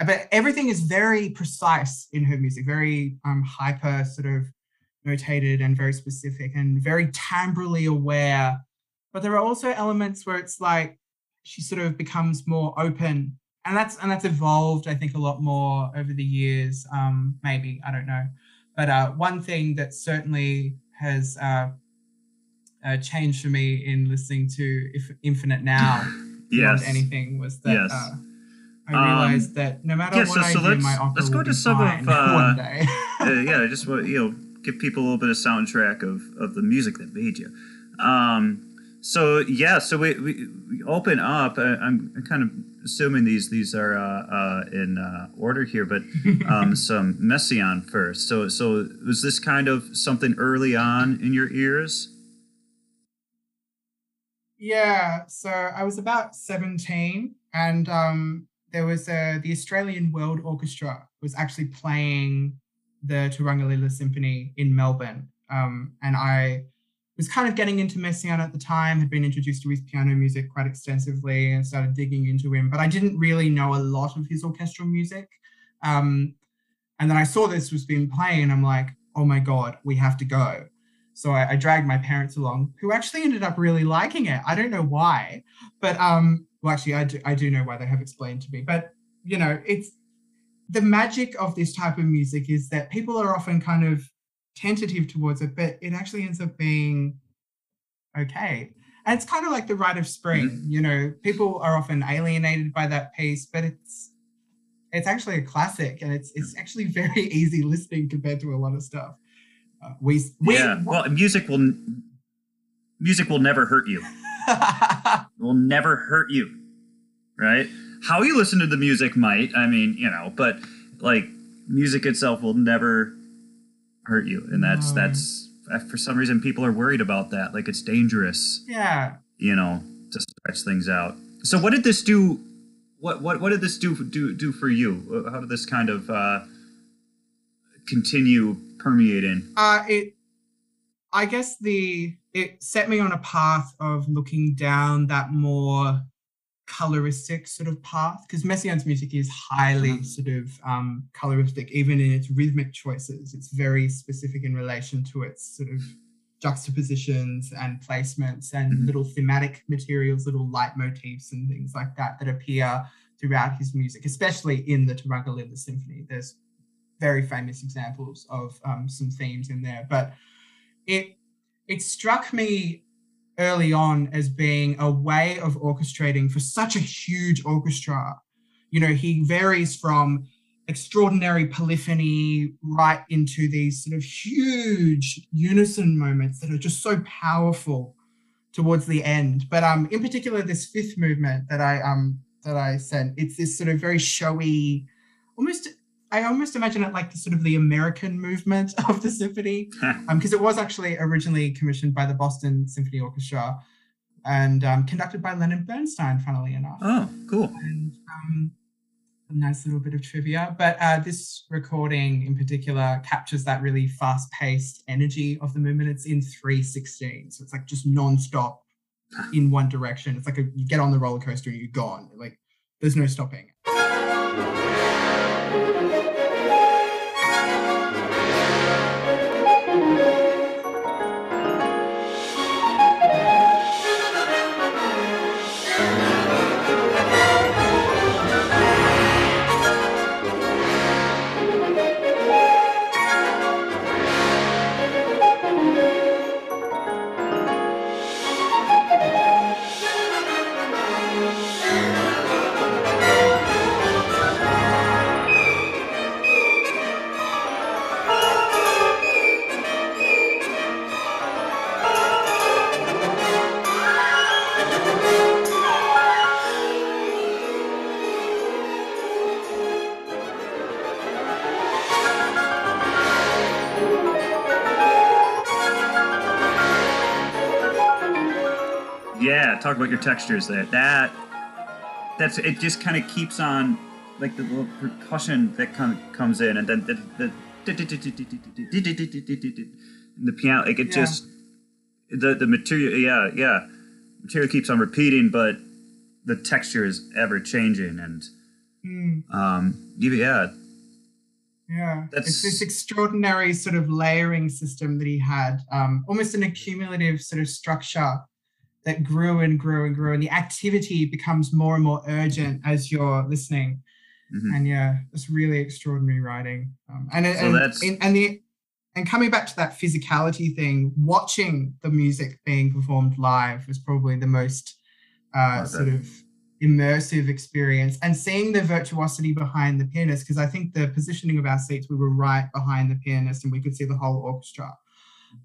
but everything is very precise in her music very um hyper sort of notated and very specific and very timbrally aware but there are also elements where it's like she sort of becomes more open and that's and that's evolved i think a lot more over the years um maybe i don't know but uh one thing that certainly has uh, uh changed for me in listening to if infinite now yes. anything was that yes. uh, I realized um, that no matter yeah, what so, I so do, my opera let's go to some of uh, one day. uh, yeah, just want you know give people a little bit of soundtrack of of the music that made you. Um, so yeah, so we, we, we open up. I, am kind of assuming these these are uh, uh, in uh, order here, but um, some Messiaen first. So so was this kind of something early on in your ears? Yeah, so I was about 17, and um, there was a, the Australian World Orchestra was actually playing the Turangalila Symphony in Melbourne, um, and I was kind of getting into Messiaen at the time, had been introduced to his piano music quite extensively and started digging into him, but I didn't really know a lot of his orchestral music. Um, and then I saw this was being played, and I'm like, oh my God, we have to go. So I, I, dragged my parents along, who actually ended up really liking it. I don't know why, but um, well, actually, I do, I do know why they have explained to me. But you know, it's the magic of this type of music is that people are often kind of tentative towards it, but it actually ends up being okay. And it's kind of like the rite of spring. Mm-hmm. You know, people are often alienated by that piece, but it's it's actually a classic, and it's it's actually very easy listening compared to a lot of stuff. Uh, we, we yeah. Well, music will music will never hurt you. will never hurt you, right? How you listen to the music might. I mean, you know, but like music itself will never hurt you, and that's that's uh, for some reason people are worried about that. Like it's dangerous. Yeah. You know, to stretch things out. So what did this do? What what what did this do do do for you? How did this kind of uh, continue permeating? Uh, it. I guess the it set me on a path of looking down that more coloristic sort of path because Messiaen's music is highly mm-hmm. sort of um, coloristic, even in its rhythmic choices. It's very specific in relation to its sort of juxtapositions and placements and mm-hmm. little thematic materials, little leitmotifs and things like that that appear throughout his music, especially in the Turangalila Symphony. There's very famous examples of um, some themes in there, but it it struck me early on as being a way of orchestrating for such a huge orchestra. You know, he varies from extraordinary polyphony right into these sort of huge unison moments that are just so powerful towards the end. But um, in particular, this fifth movement that I um that I sent, it's this sort of very showy, almost I almost imagine it like the sort of the American movement of the symphony, because um, it was actually originally commissioned by the Boston Symphony Orchestra and um, conducted by Leonard Bernstein, funnily enough. Oh, cool. And um, a nice little bit of trivia. But uh, this recording in particular captures that really fast paced energy of the movement. It's in 316. So it's like just nonstop in one direction. It's like a, you get on the roller coaster and you're gone. Like there's no stopping. Talk about your textures there. That that's it. Just kind of keeps on like the little percussion that kind of comes in, and then the the, the piano. Like it yeah. just the the material. Yeah, yeah, material keeps on repeating, but the texture is ever changing, and mm. um, yeah, yeah, That's... it's this extraordinary sort of layering system that he had, um, almost an accumulative sort of structure that grew and grew and grew, and the activity becomes more and more urgent as you're listening. Mm-hmm. And yeah, it's really extraordinary writing. Um, and so and, and, the and coming back to that physicality thing, watching the music being performed live was probably the most uh, sort of immersive experience and seeing the virtuosity behind the pianist because i think the positioning of our seats we were right behind the pianist and we could see the whole orchestra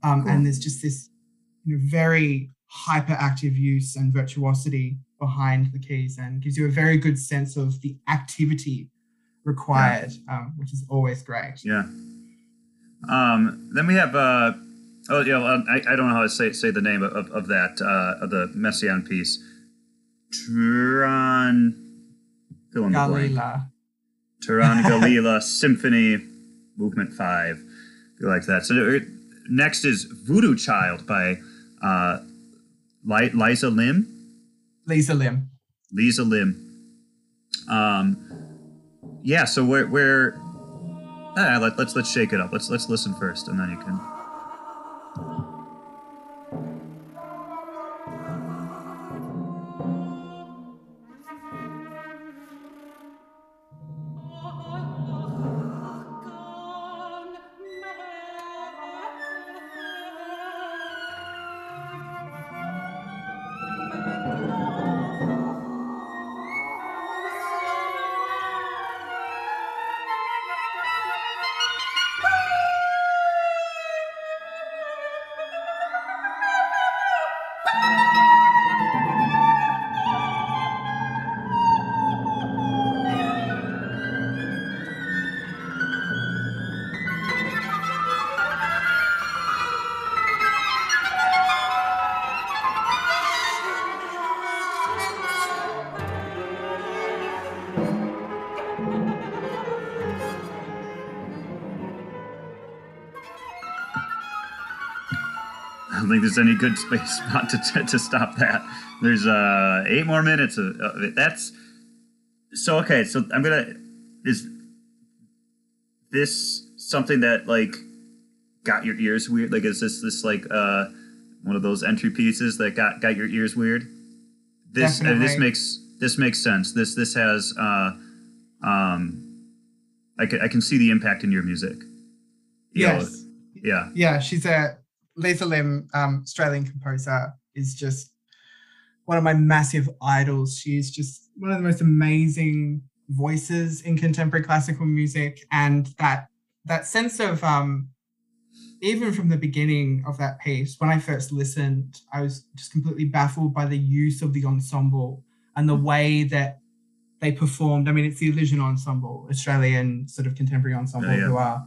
um, cool. and there's just this you know, very hyperactive use and virtuosity behind the keys and gives you a very good sense of the activity required yeah. um, which is always great yeah um, then we have uh, oh yeah I, I don't know how to say say the name of, of that uh, of the messiaen piece Turan. Fill in the blank. Turan Galila Symphony, Movement 5. You like that. So uh, next is Voodoo Child by uh, Liza Lim. Liza Lim. Liza Lim. Um, yeah. So we're Ah, let, let's let's shake it up. Let's let's listen first, and then you can. There's any good space spot to, to, to stop that. There's uh, eight more minutes of, of it. That's so okay. So I'm gonna is this something that like got your ears weird? Like is this this like uh one of those entry pieces that got got your ears weird? This uh, this makes this makes sense. This this has uh um I can I can see the impact in your music. You yes. Know, yeah. Yeah, she's a Liza Lim, um, Australian composer, is just one of my massive idols. She is just one of the most amazing voices in contemporary classical music, and that that sense of um, even from the beginning of that piece, when I first listened, I was just completely baffled by the use of the ensemble and the way that they performed. I mean, it's the Elision Ensemble, Australian sort of contemporary ensemble, yeah. who are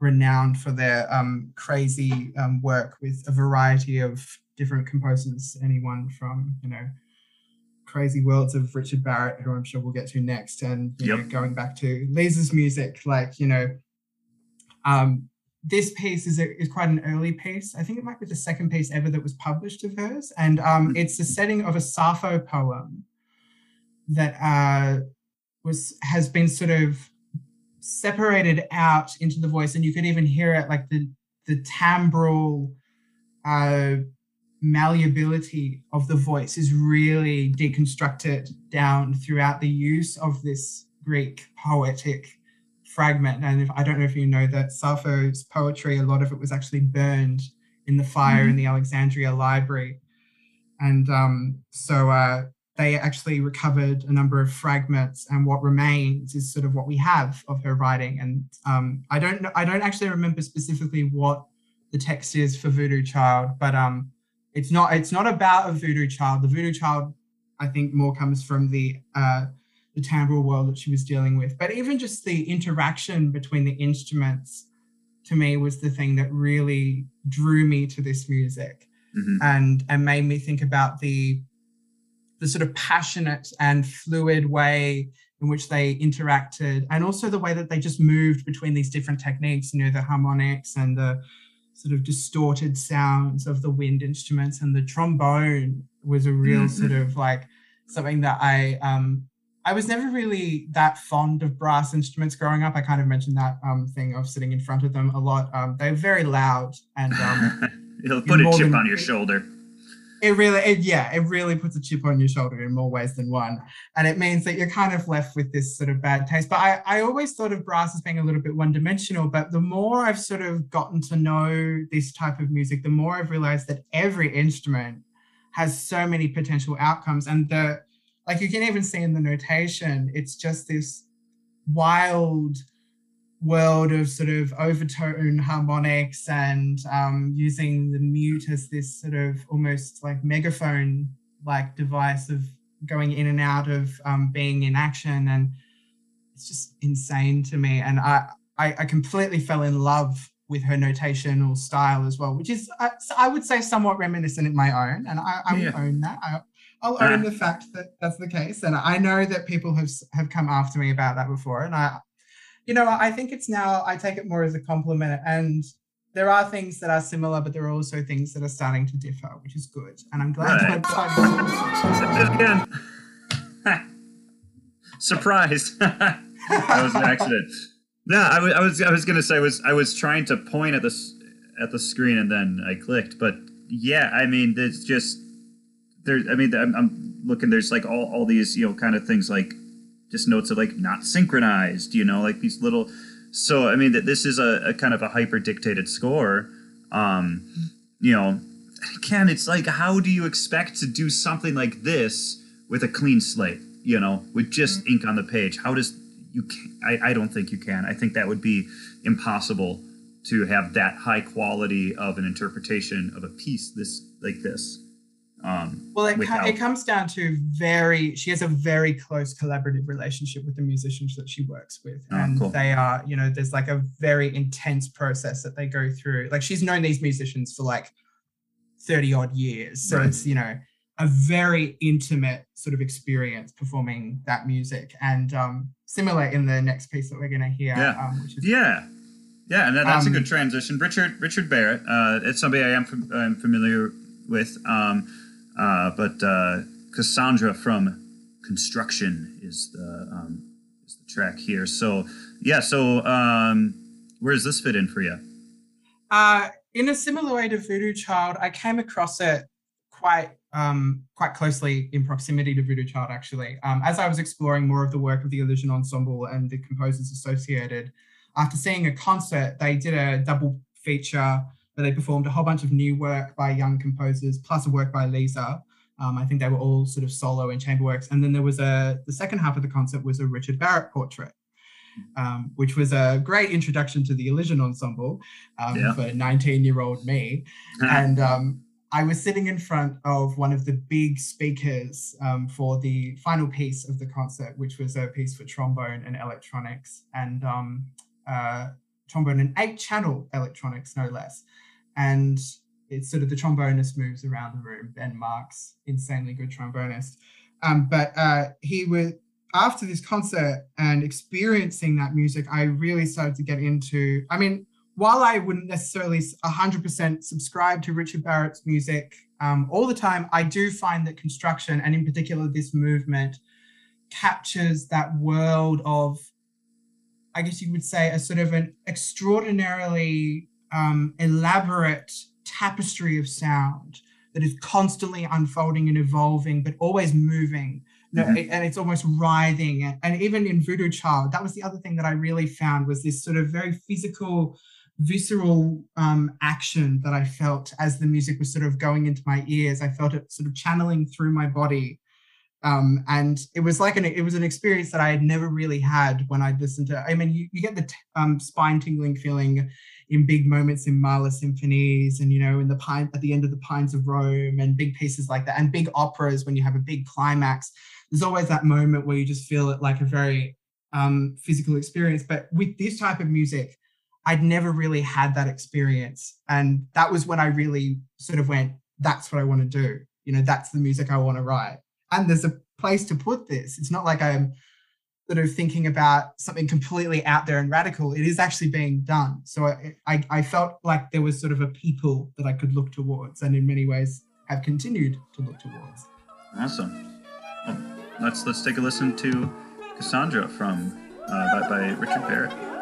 renowned for their um, crazy um, work with a variety of different composers. Anyone from you know crazy worlds of Richard Barrett, who I'm sure we'll get to next, and yep. know, going back to Liza's music, like you know, um, this piece is a, is quite an early piece. I think it might be the second piece ever that was published of hers, and um, mm-hmm. it's the setting of a Sappho poem that uh, was has been sort of separated out into the voice, and you could even hear it like the the timbral uh, malleability of the voice is really deconstructed down throughout the use of this Greek poetic fragment. And if, I don't know if you know that Sappho's poetry, a lot of it was actually burned in the fire mm-hmm. in the Alexandria Library. And um, so uh, they actually recovered a number of fragments, and what remains is sort of what we have of her writing. And um, I don't know, I don't actually remember specifically what the text is for Voodoo Child, but um, it's not it's not about a Voodoo Child. The Voodoo Child, I think, more comes from the uh, the timbral world that she was dealing with. But even just the interaction between the instruments, to me, was the thing that really drew me to this music mm-hmm. and and made me think about the the sort of passionate and fluid way in which they interacted and also the way that they just moved between these different techniques you know the harmonics and the sort of distorted sounds of the wind instruments and the trombone was a real mm-hmm. sort of like something that i um I was never really that fond of brass instruments growing up. I kind of mentioned that um, thing of sitting in front of them a lot. Um, they're very loud and um, it'll put a chip on your shoulder it really it, yeah it really puts a chip on your shoulder in more ways than one. And it means that you're kind of left with this sort of bad taste. But i i always thought of brass as being a little bit one dimensional but the more i've sort of gotten to know this type of music the more i've realized that every instrument has so many potential outcomes. And the like you can even see in the notation it's just this wild world of sort of overtone harmonics and um, using the mute as this sort of almost like megaphone like device of going in and out of um, being in action. And it's just insane to me. And I, I, I completely fell in love with her notational style as well which is I, I would say somewhat reminiscent of my own. And I, I yeah. will own that. I, I'll own the fact that that's the case. And I know that people have have come after me about that before. And I you know, I think it's now, I take it more as a compliment. And there are things that are similar, but there are also things that are starting to differ, which is good. And I'm glad right. that again. Surprised. that was an accident. No, I was, I was, gonna say, I was, I was trying to point at this at the screen and then I clicked. But yeah, I mean, there's just there. I mean, I'm, I'm looking. There's like all, all these, you know, kind of things like just notes of like not synchronized, you know, like these little. So I mean that this is a, a, kind of a hyper dictated score. Um, you know, again, it's like how do you expect to do something like this with a clean slate? You know, with just mm-hmm. ink on the page. How does you? Can, I I don't think you can. I think that would be impossible to have that high quality of an interpretation of a piece this like this. Um, well, it, without... it comes down to very, she has a very close collaborative relationship with the musicians that she works with. Oh, and cool. they are, you know, there's like a very intense process that they go through. Like she's known these musicians for like 30 odd years. So right. it's, you know, a very intimate sort of experience performing that music. And um, similar in the next piece that we're going to hear. Yeah. Um, which is, yeah. Yeah, and that's um, a good transition. Richard Richard Barrett, uh, it's somebody I am I'm familiar with. Um, uh, but uh, Kassandra from Construction is the um, is the track here. So yeah, so um, where does this fit in for you? Uh, in a similar way to Voodoo Child, I came across it quite um, quite closely in proximity to Voodoo Child, actually. Um, as I was exploring more of the work of the Elision Ensemble and the composers associated, after seeing a concert, they did a double feature where they performed a whole bunch of new work by young composers, plus a work by Liza. Um, I think they were all sort of solo and chamber works. And then there was a, the second half of the concert was a Richard Barrett portrait, um, which was a great introduction to the Elision Ensemble um, yeah. for 19 year old me. and um, I was sitting in front of one of the big speakers um, for the final piece of the concert, which was a piece for trombone and electronics. And um, uh, trombone and eight channel electronics, no less. And it's sort of the trombonist moves around the room. Ben Marks, insanely good trombonist. Um, but uh, he was after this concert and experiencing that music, I really started to get into. I mean, while I wouldn't necessarily 100% subscribe to Richard Barrett's music um, all the time, I do find that construction, and in particular this movement, captures that world of I guess you would say, a sort of an extraordinarily um, elaborate tapestry of sound that is constantly unfolding and evolving, but always moving. Mm-hmm. and it's almost writhing. And even in Voodoo Child, that was the other thing that I really found was this sort of very physical, visceral um, action that I felt as the music was sort of going into my ears. I felt it sort of channeling through my body um, and it was like an it was an experience that I had never really had when I listened to. I mean, you, you get the t- um, spine tingling feeling in big moments in Mahler symphonies, and you know, in the pine at the end of the Pines of Rome, and big pieces like that, and big operas when you have a big climax. There's always that moment where you just feel it like a very um, physical experience. But with this type of music, I'd never really had that experience, and that was when I really sort of went, that's what I want to do. You know, that's the music I want to write. And there's a place to put this. It's not like I'm sort of thinking about something completely out there and radical. It is actually being done. So I, I, I felt like there was sort of a people that I could look towards, and in many ways have continued to look towards. Awesome. Well, let's let's take a listen to Kassandra from uh, by, by Richard Barrett.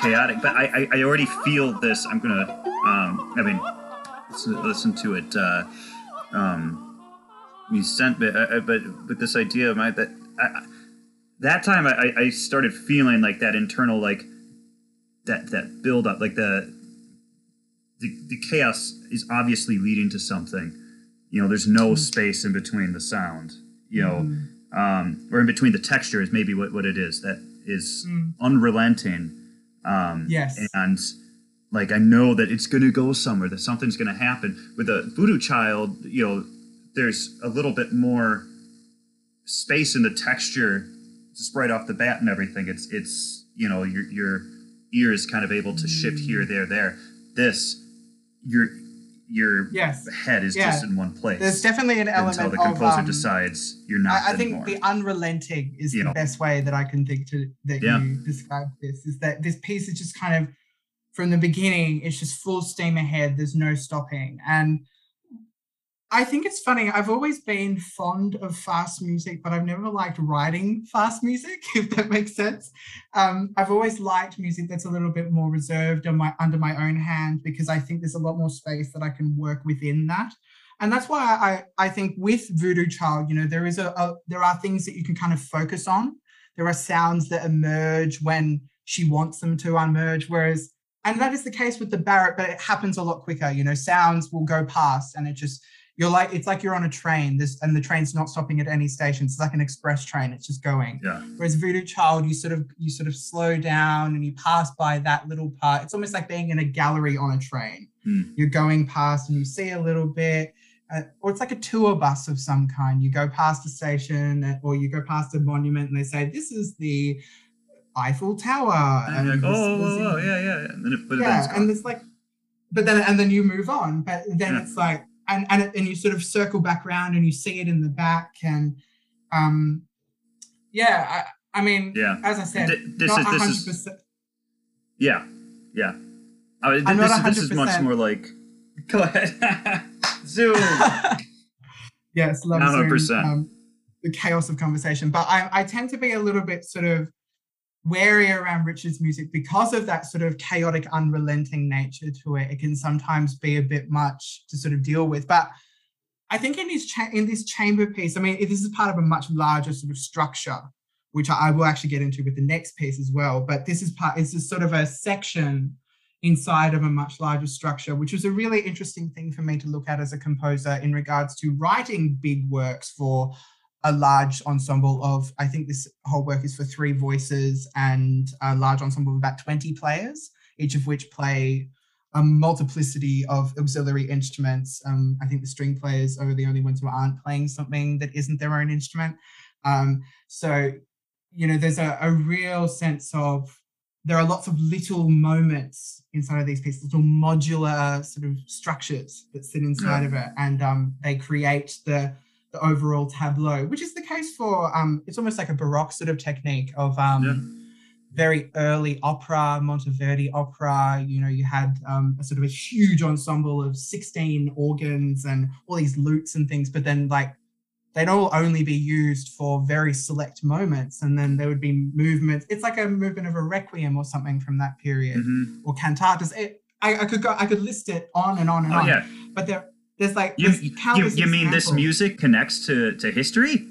Chaotic. But I, I, I already feel this. I'm gonna, um, I mean, listen, listen to it. Uh, um, you sent, but uh, but but this idea of my that I, that time I, I started feeling like that internal like that that build up like the the, the chaos is obviously leading to something. You know, there's no mm. space in between the sound. You know, mm. um, or in between the texture is maybe what, what it is that is mm. unrelenting um, yes. And like I know that it's going to go somewhere, that something's going to happen. With a voodoo child, you know, there's a little bit more space in the texture just right off the bat and everything. It's it's you know your your ear is kind of able to shift here, there, there. This your your yes. head is yeah. just in one place. There's definitely an element until the composer of, um, decides you're not. I, I think the unrelenting is you the know. best way that I can think to that yeah. you describe this. Is that this piece is just kind of from the beginning, it's just full steam ahead. There's no stopping, and I think it's funny. I've always been fond of fast music, but I've never liked writing fast music, if that makes sense. Um, I've always liked music that's a little bit more reserved my under my own hand because I think there's a lot more space that I can work within that. And that's why I, I think with Voodoo Child, you know, there is a, a there are things that you can kind of focus on. There are sounds that emerge when she wants them to emerge, whereas and that is the case with the Barrett, but it happens a lot quicker. You know, sounds will go past and it just you're like it's like you're on a train. This and the train's not stopping at any station. It's like an express train. It's just going. Yeah. whereas voodoo child you sort of you sort of slow down and you pass by that little part. It's almost like being in a gallery on a train. Hmm. you're going past and you see a little bit uh, or it's like a tour bus of some kind. You go past a station uh, or you go past a monument and they say this is the Eiffel Tower. And, and like, oh, oh, oh, yeah yeah. And then it, but yeah and it's like but then and then you move on. But then yeah. it's like and and, it, and you sort of circle back around and you see it in the back and um yeah I, I mean yeah. as I said D- this is this is yeah. Yeah. I mean, this, this is much more like go ahead. Zoom. Yes love 100%. Zoom, um, the chaos of conversation but I, I tend to be a little bit sort of wary around Richard's music because of that sort of chaotic, unrelenting nature to it. It can sometimes be a bit much to sort of deal with. But I think in his cha- in this chamber piece, I mean, this is part of a much larger sort of structure, which I will actually get into with the next piece as well. But this is part. It's just sort of a section inside of a much larger structure, which was a really interesting thing for me to look at as a composer in regards to writing big works for a large ensemble of, I think this whole work is for three voices and a large ensemble of about 20 players, each of which play a multiplicity of auxiliary instruments. Um, I think the string players are the only ones who aren't playing something that isn't their own instrument. Um, so, you know, there's a, a real sense of there are lots of little moments inside of these pieces, little modular sort of structures that sit inside of it, and um, they create the the overall tableau, which is the case for um, it's almost like a Baroque sort of technique of um, yeah. very early opera, Monteverdi opera. You know, you had um, a sort of a huge ensemble of 16 organs and all these lutes and things, but then like they'd all only be used for very select moments and then there would be movements it's like a movement of a requiem or something from that period Mhm. or cantatas it, I, I could go i could list it on and on and Oh on yeah. but there there's like You, there's you, you mean this music connects to, to history?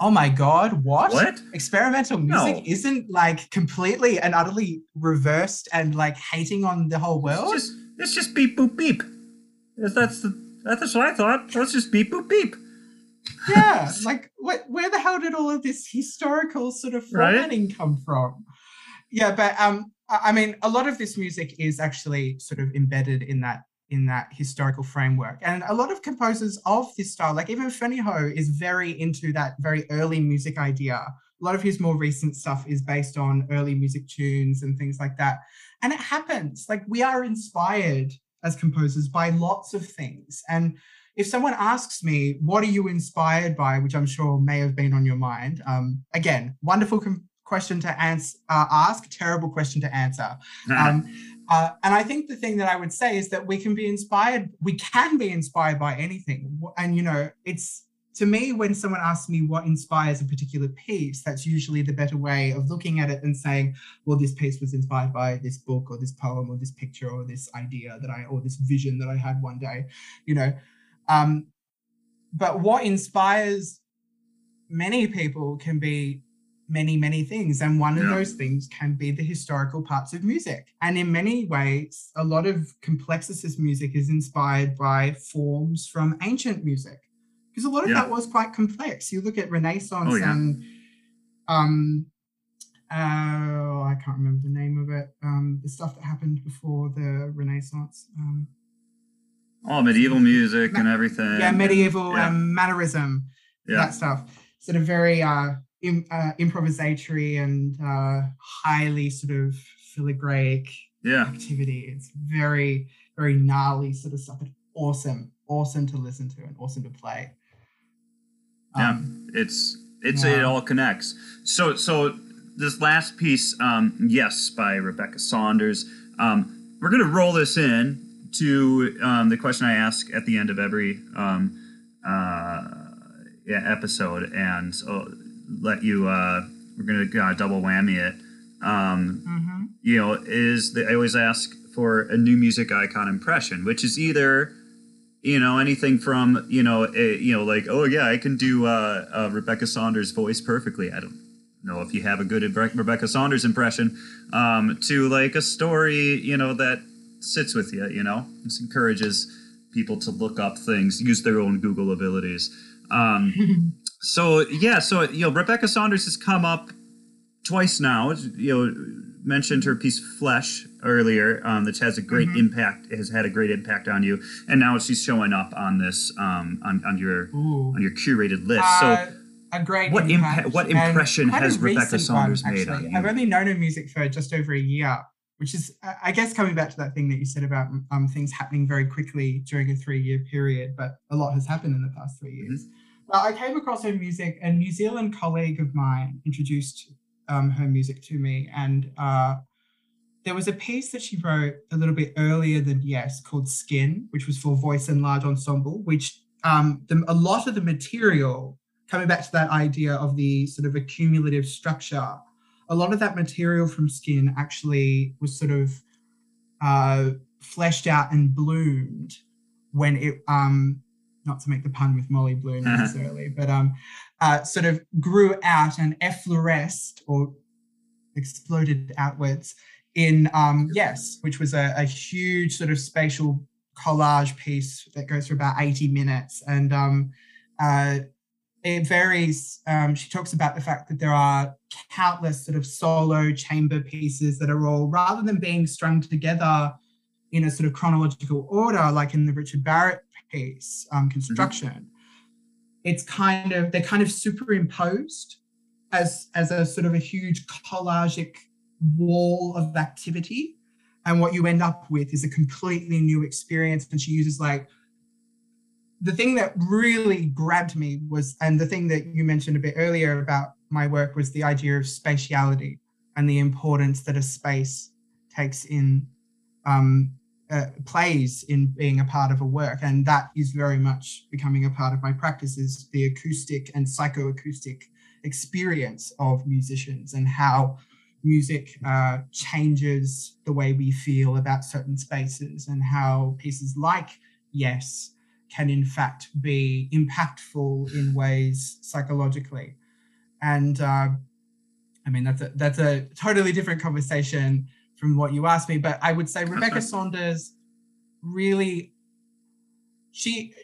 oh my god what What? experimental music No. isn't like completely and utterly reversed and like hating on the whole world It's just it's just beep boop beep. That's the that's what I thought. Let's just beep boop beep. yeah like what, where the hell did all of this historical sort of Right? come from yeah but um I mean a lot of this music is actually sort of embedded in that in that historical framework. And a lot of composers of this style like even Ferneyhough is very into that very early music idea. A lot of his more recent stuff is based on early music tunes and things like that. And it happens. Like we are inspired as composers by lots of things. And if someone asks me, what are you inspired by, which I'm sure may have been on your mind, um, again, wonderful question to ans- uh, ask, terrible question to answer. Um, uh, and I think the thing that I would say is that we can be inspired, we can be inspired by anything. And, you know, it's to me, when someone asks me what inspires a particular piece, that's usually the better way of looking at it and saying, well, this piece was inspired by this book or this poem or this picture or this idea that I, or this vision that I had one day, you know. Um, but what inspires many people can be many, many things. And one of Yeah. those things can be the historical parts of music. And in many ways, a lot of complexicist music is inspired by forms from ancient music. Because a lot of Yeah. that was quite complex. You look at Renaissance Oh, yeah. and um oh, I can't remember the name of it. Um, the stuff that happened before the Renaissance. Um, All medieval music and everything. yeah, medieval yeah. um, mannerism, Yeah. that stuff. Sort of very uh, Im- uh, improvisatory and uh, highly sort of filigree Yeah. activity. It's very, very gnarly sort of stuff, but awesome, awesome to listen to and awesome to play. Yeah. Um, It's it's Yeah. it all connects. So so this last piece, um, yes, by Rebecca Saunders. Um, we're gonna roll this in to um, the question I ask at the end of every um, uh, yeah, episode, and so let you. Uh, we're gonna uh, double whammy it. Um, mhm. you know, is the, I always ask for a new music icon impression, which is either, you know, anything from, you know, a, you know, like, oh yeah, I can do uh, uh, Rebecca Saunders' voice perfectly. I don't know if you have a good Rebecca Saunders impression, um, to like a story, you know, that sits with you. You know, this encourages people to look up things, use their own Google abilities. Um, so yeah, so you know, Rebecca Saunders has come up twice now. You know, mentioned her piece "Flesh" earlier, um, that has a great Mhm. impact. Has had a great impact on you, and now she's showing up on this um, on on your Ooh. on your curated list. Uh, so a great what impact. impa- what impression has Rebecca Saunders one, made on you? I've only known her music for just over a year, which is, I- guess, coming back to that thing that you said about um, things happening very quickly during a three-year period. But a lot has happened in the past three Mm-hmm. years. Well, I came across her music. A New Zealand colleague of mine introduced um, her music to me, and uh, there was a piece that she wrote a little bit earlier than Yes called Skin, which was for voice and large ensemble, which um, the, a lot of the material, coming back to that idea of the sort of accumulative structure, a lot of that material from Skin actually was sort of uh, fleshed out and bloomed when it, um, not to make the pun with Molly Bloom necessarily, but um, uh, sort of grew out and effloresced or exploded outwards in um, Yes, which was a, a huge sort of spatial collage piece that goes for about 80 minutes. And um, uh, it varies. Um, she talks about the fact that there are countless sort of solo chamber pieces that are all, rather than being strung together in a sort of chronological order, like in the Richard Barrett piece, um, Construction, it's kind of, they're kind of superimposed as, as a sort of a huge collagic wall of activity. And what you end up with is a completely new experience. And she uses like the thing that really grabbed me was, and the thing that you mentioned a bit earlier about my work was the idea of spatiality and the importance that a space takes in um, uh, plays in being a part of a work, and that is very much becoming a part of my practice. Is the acoustic and psychoacoustic experience of musicians and how music uh, changes the way we feel about certain spaces, and how pieces like Yes can in fact be impactful in ways psychologically. And uh, I mean that's a that's a totally different conversation from what you asked me, but I would say Rebecca Saunders really she,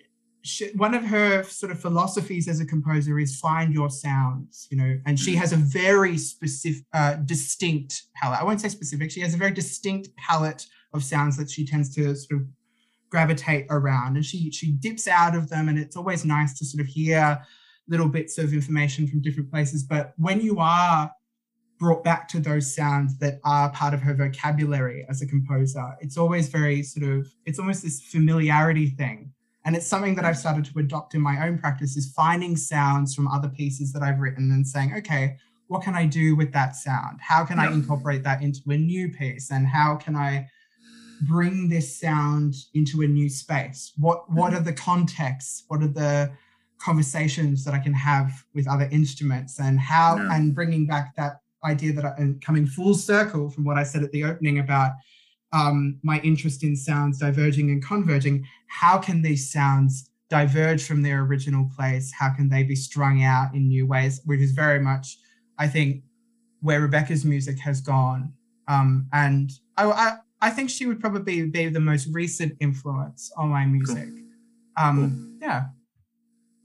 she, one of her sort of philosophies as a composer is find your sounds you know and she mm. has a very specific uh, distinct palette i won't say specific she has a very distinct palette of sounds that she tends to sort of gravitate around and she she dips out of them and it's always nice to sort of hear little bits of information from different places but when you are brought back to those sounds that are part of her vocabulary as a composer. It's always very sort of, it's almost this familiarity thing. And it's something that I've started to adopt in my own practice is finding sounds from other pieces that I've written and saying, okay, what can I do with that sound? How can I incorporate that into a new piece? And how can I bring this sound into a new space? What what are the contexts? What are the conversations that I can have with other instruments and how yeah. and bringing back that idea that I, and coming full circle from what I said at the opening about um, my interest in sounds diverging and converging, how can these sounds diverge from their original place? How can they be strung out in new ways? Which is very much, I think, where Rebecca's music has gone. Um, and I, I, I, think she would probably be the most recent influence on my music. Cool. Um, cool. Yeah.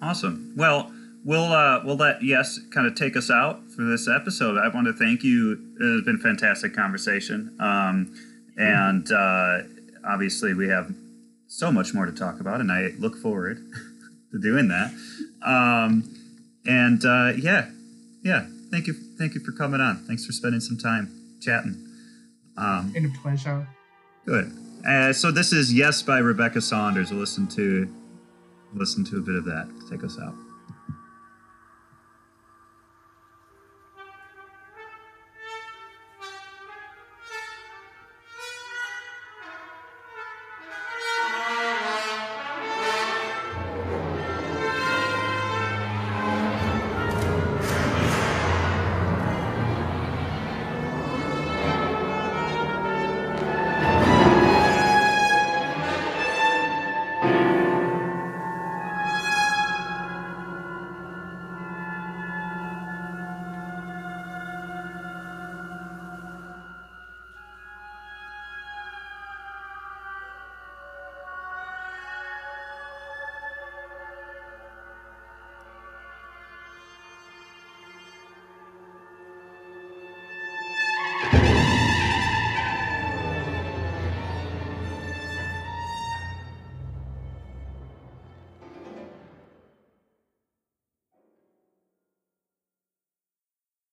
Awesome. Well, we'll uh, we'll let Yes kind of take us out for this episode. I want to thank you. It has been a fantastic conversation, um, and uh, obviously we have so much more to talk about, and I look forward to doing that. Um, and uh, yeah, yeah, thank you, thank you for coming on. Thanks for spending some time chatting. Um, a pleasure. Good. Uh, so this is Yes by Rebecca Saunders. We'll listen to listen to a bit of that. Take us out.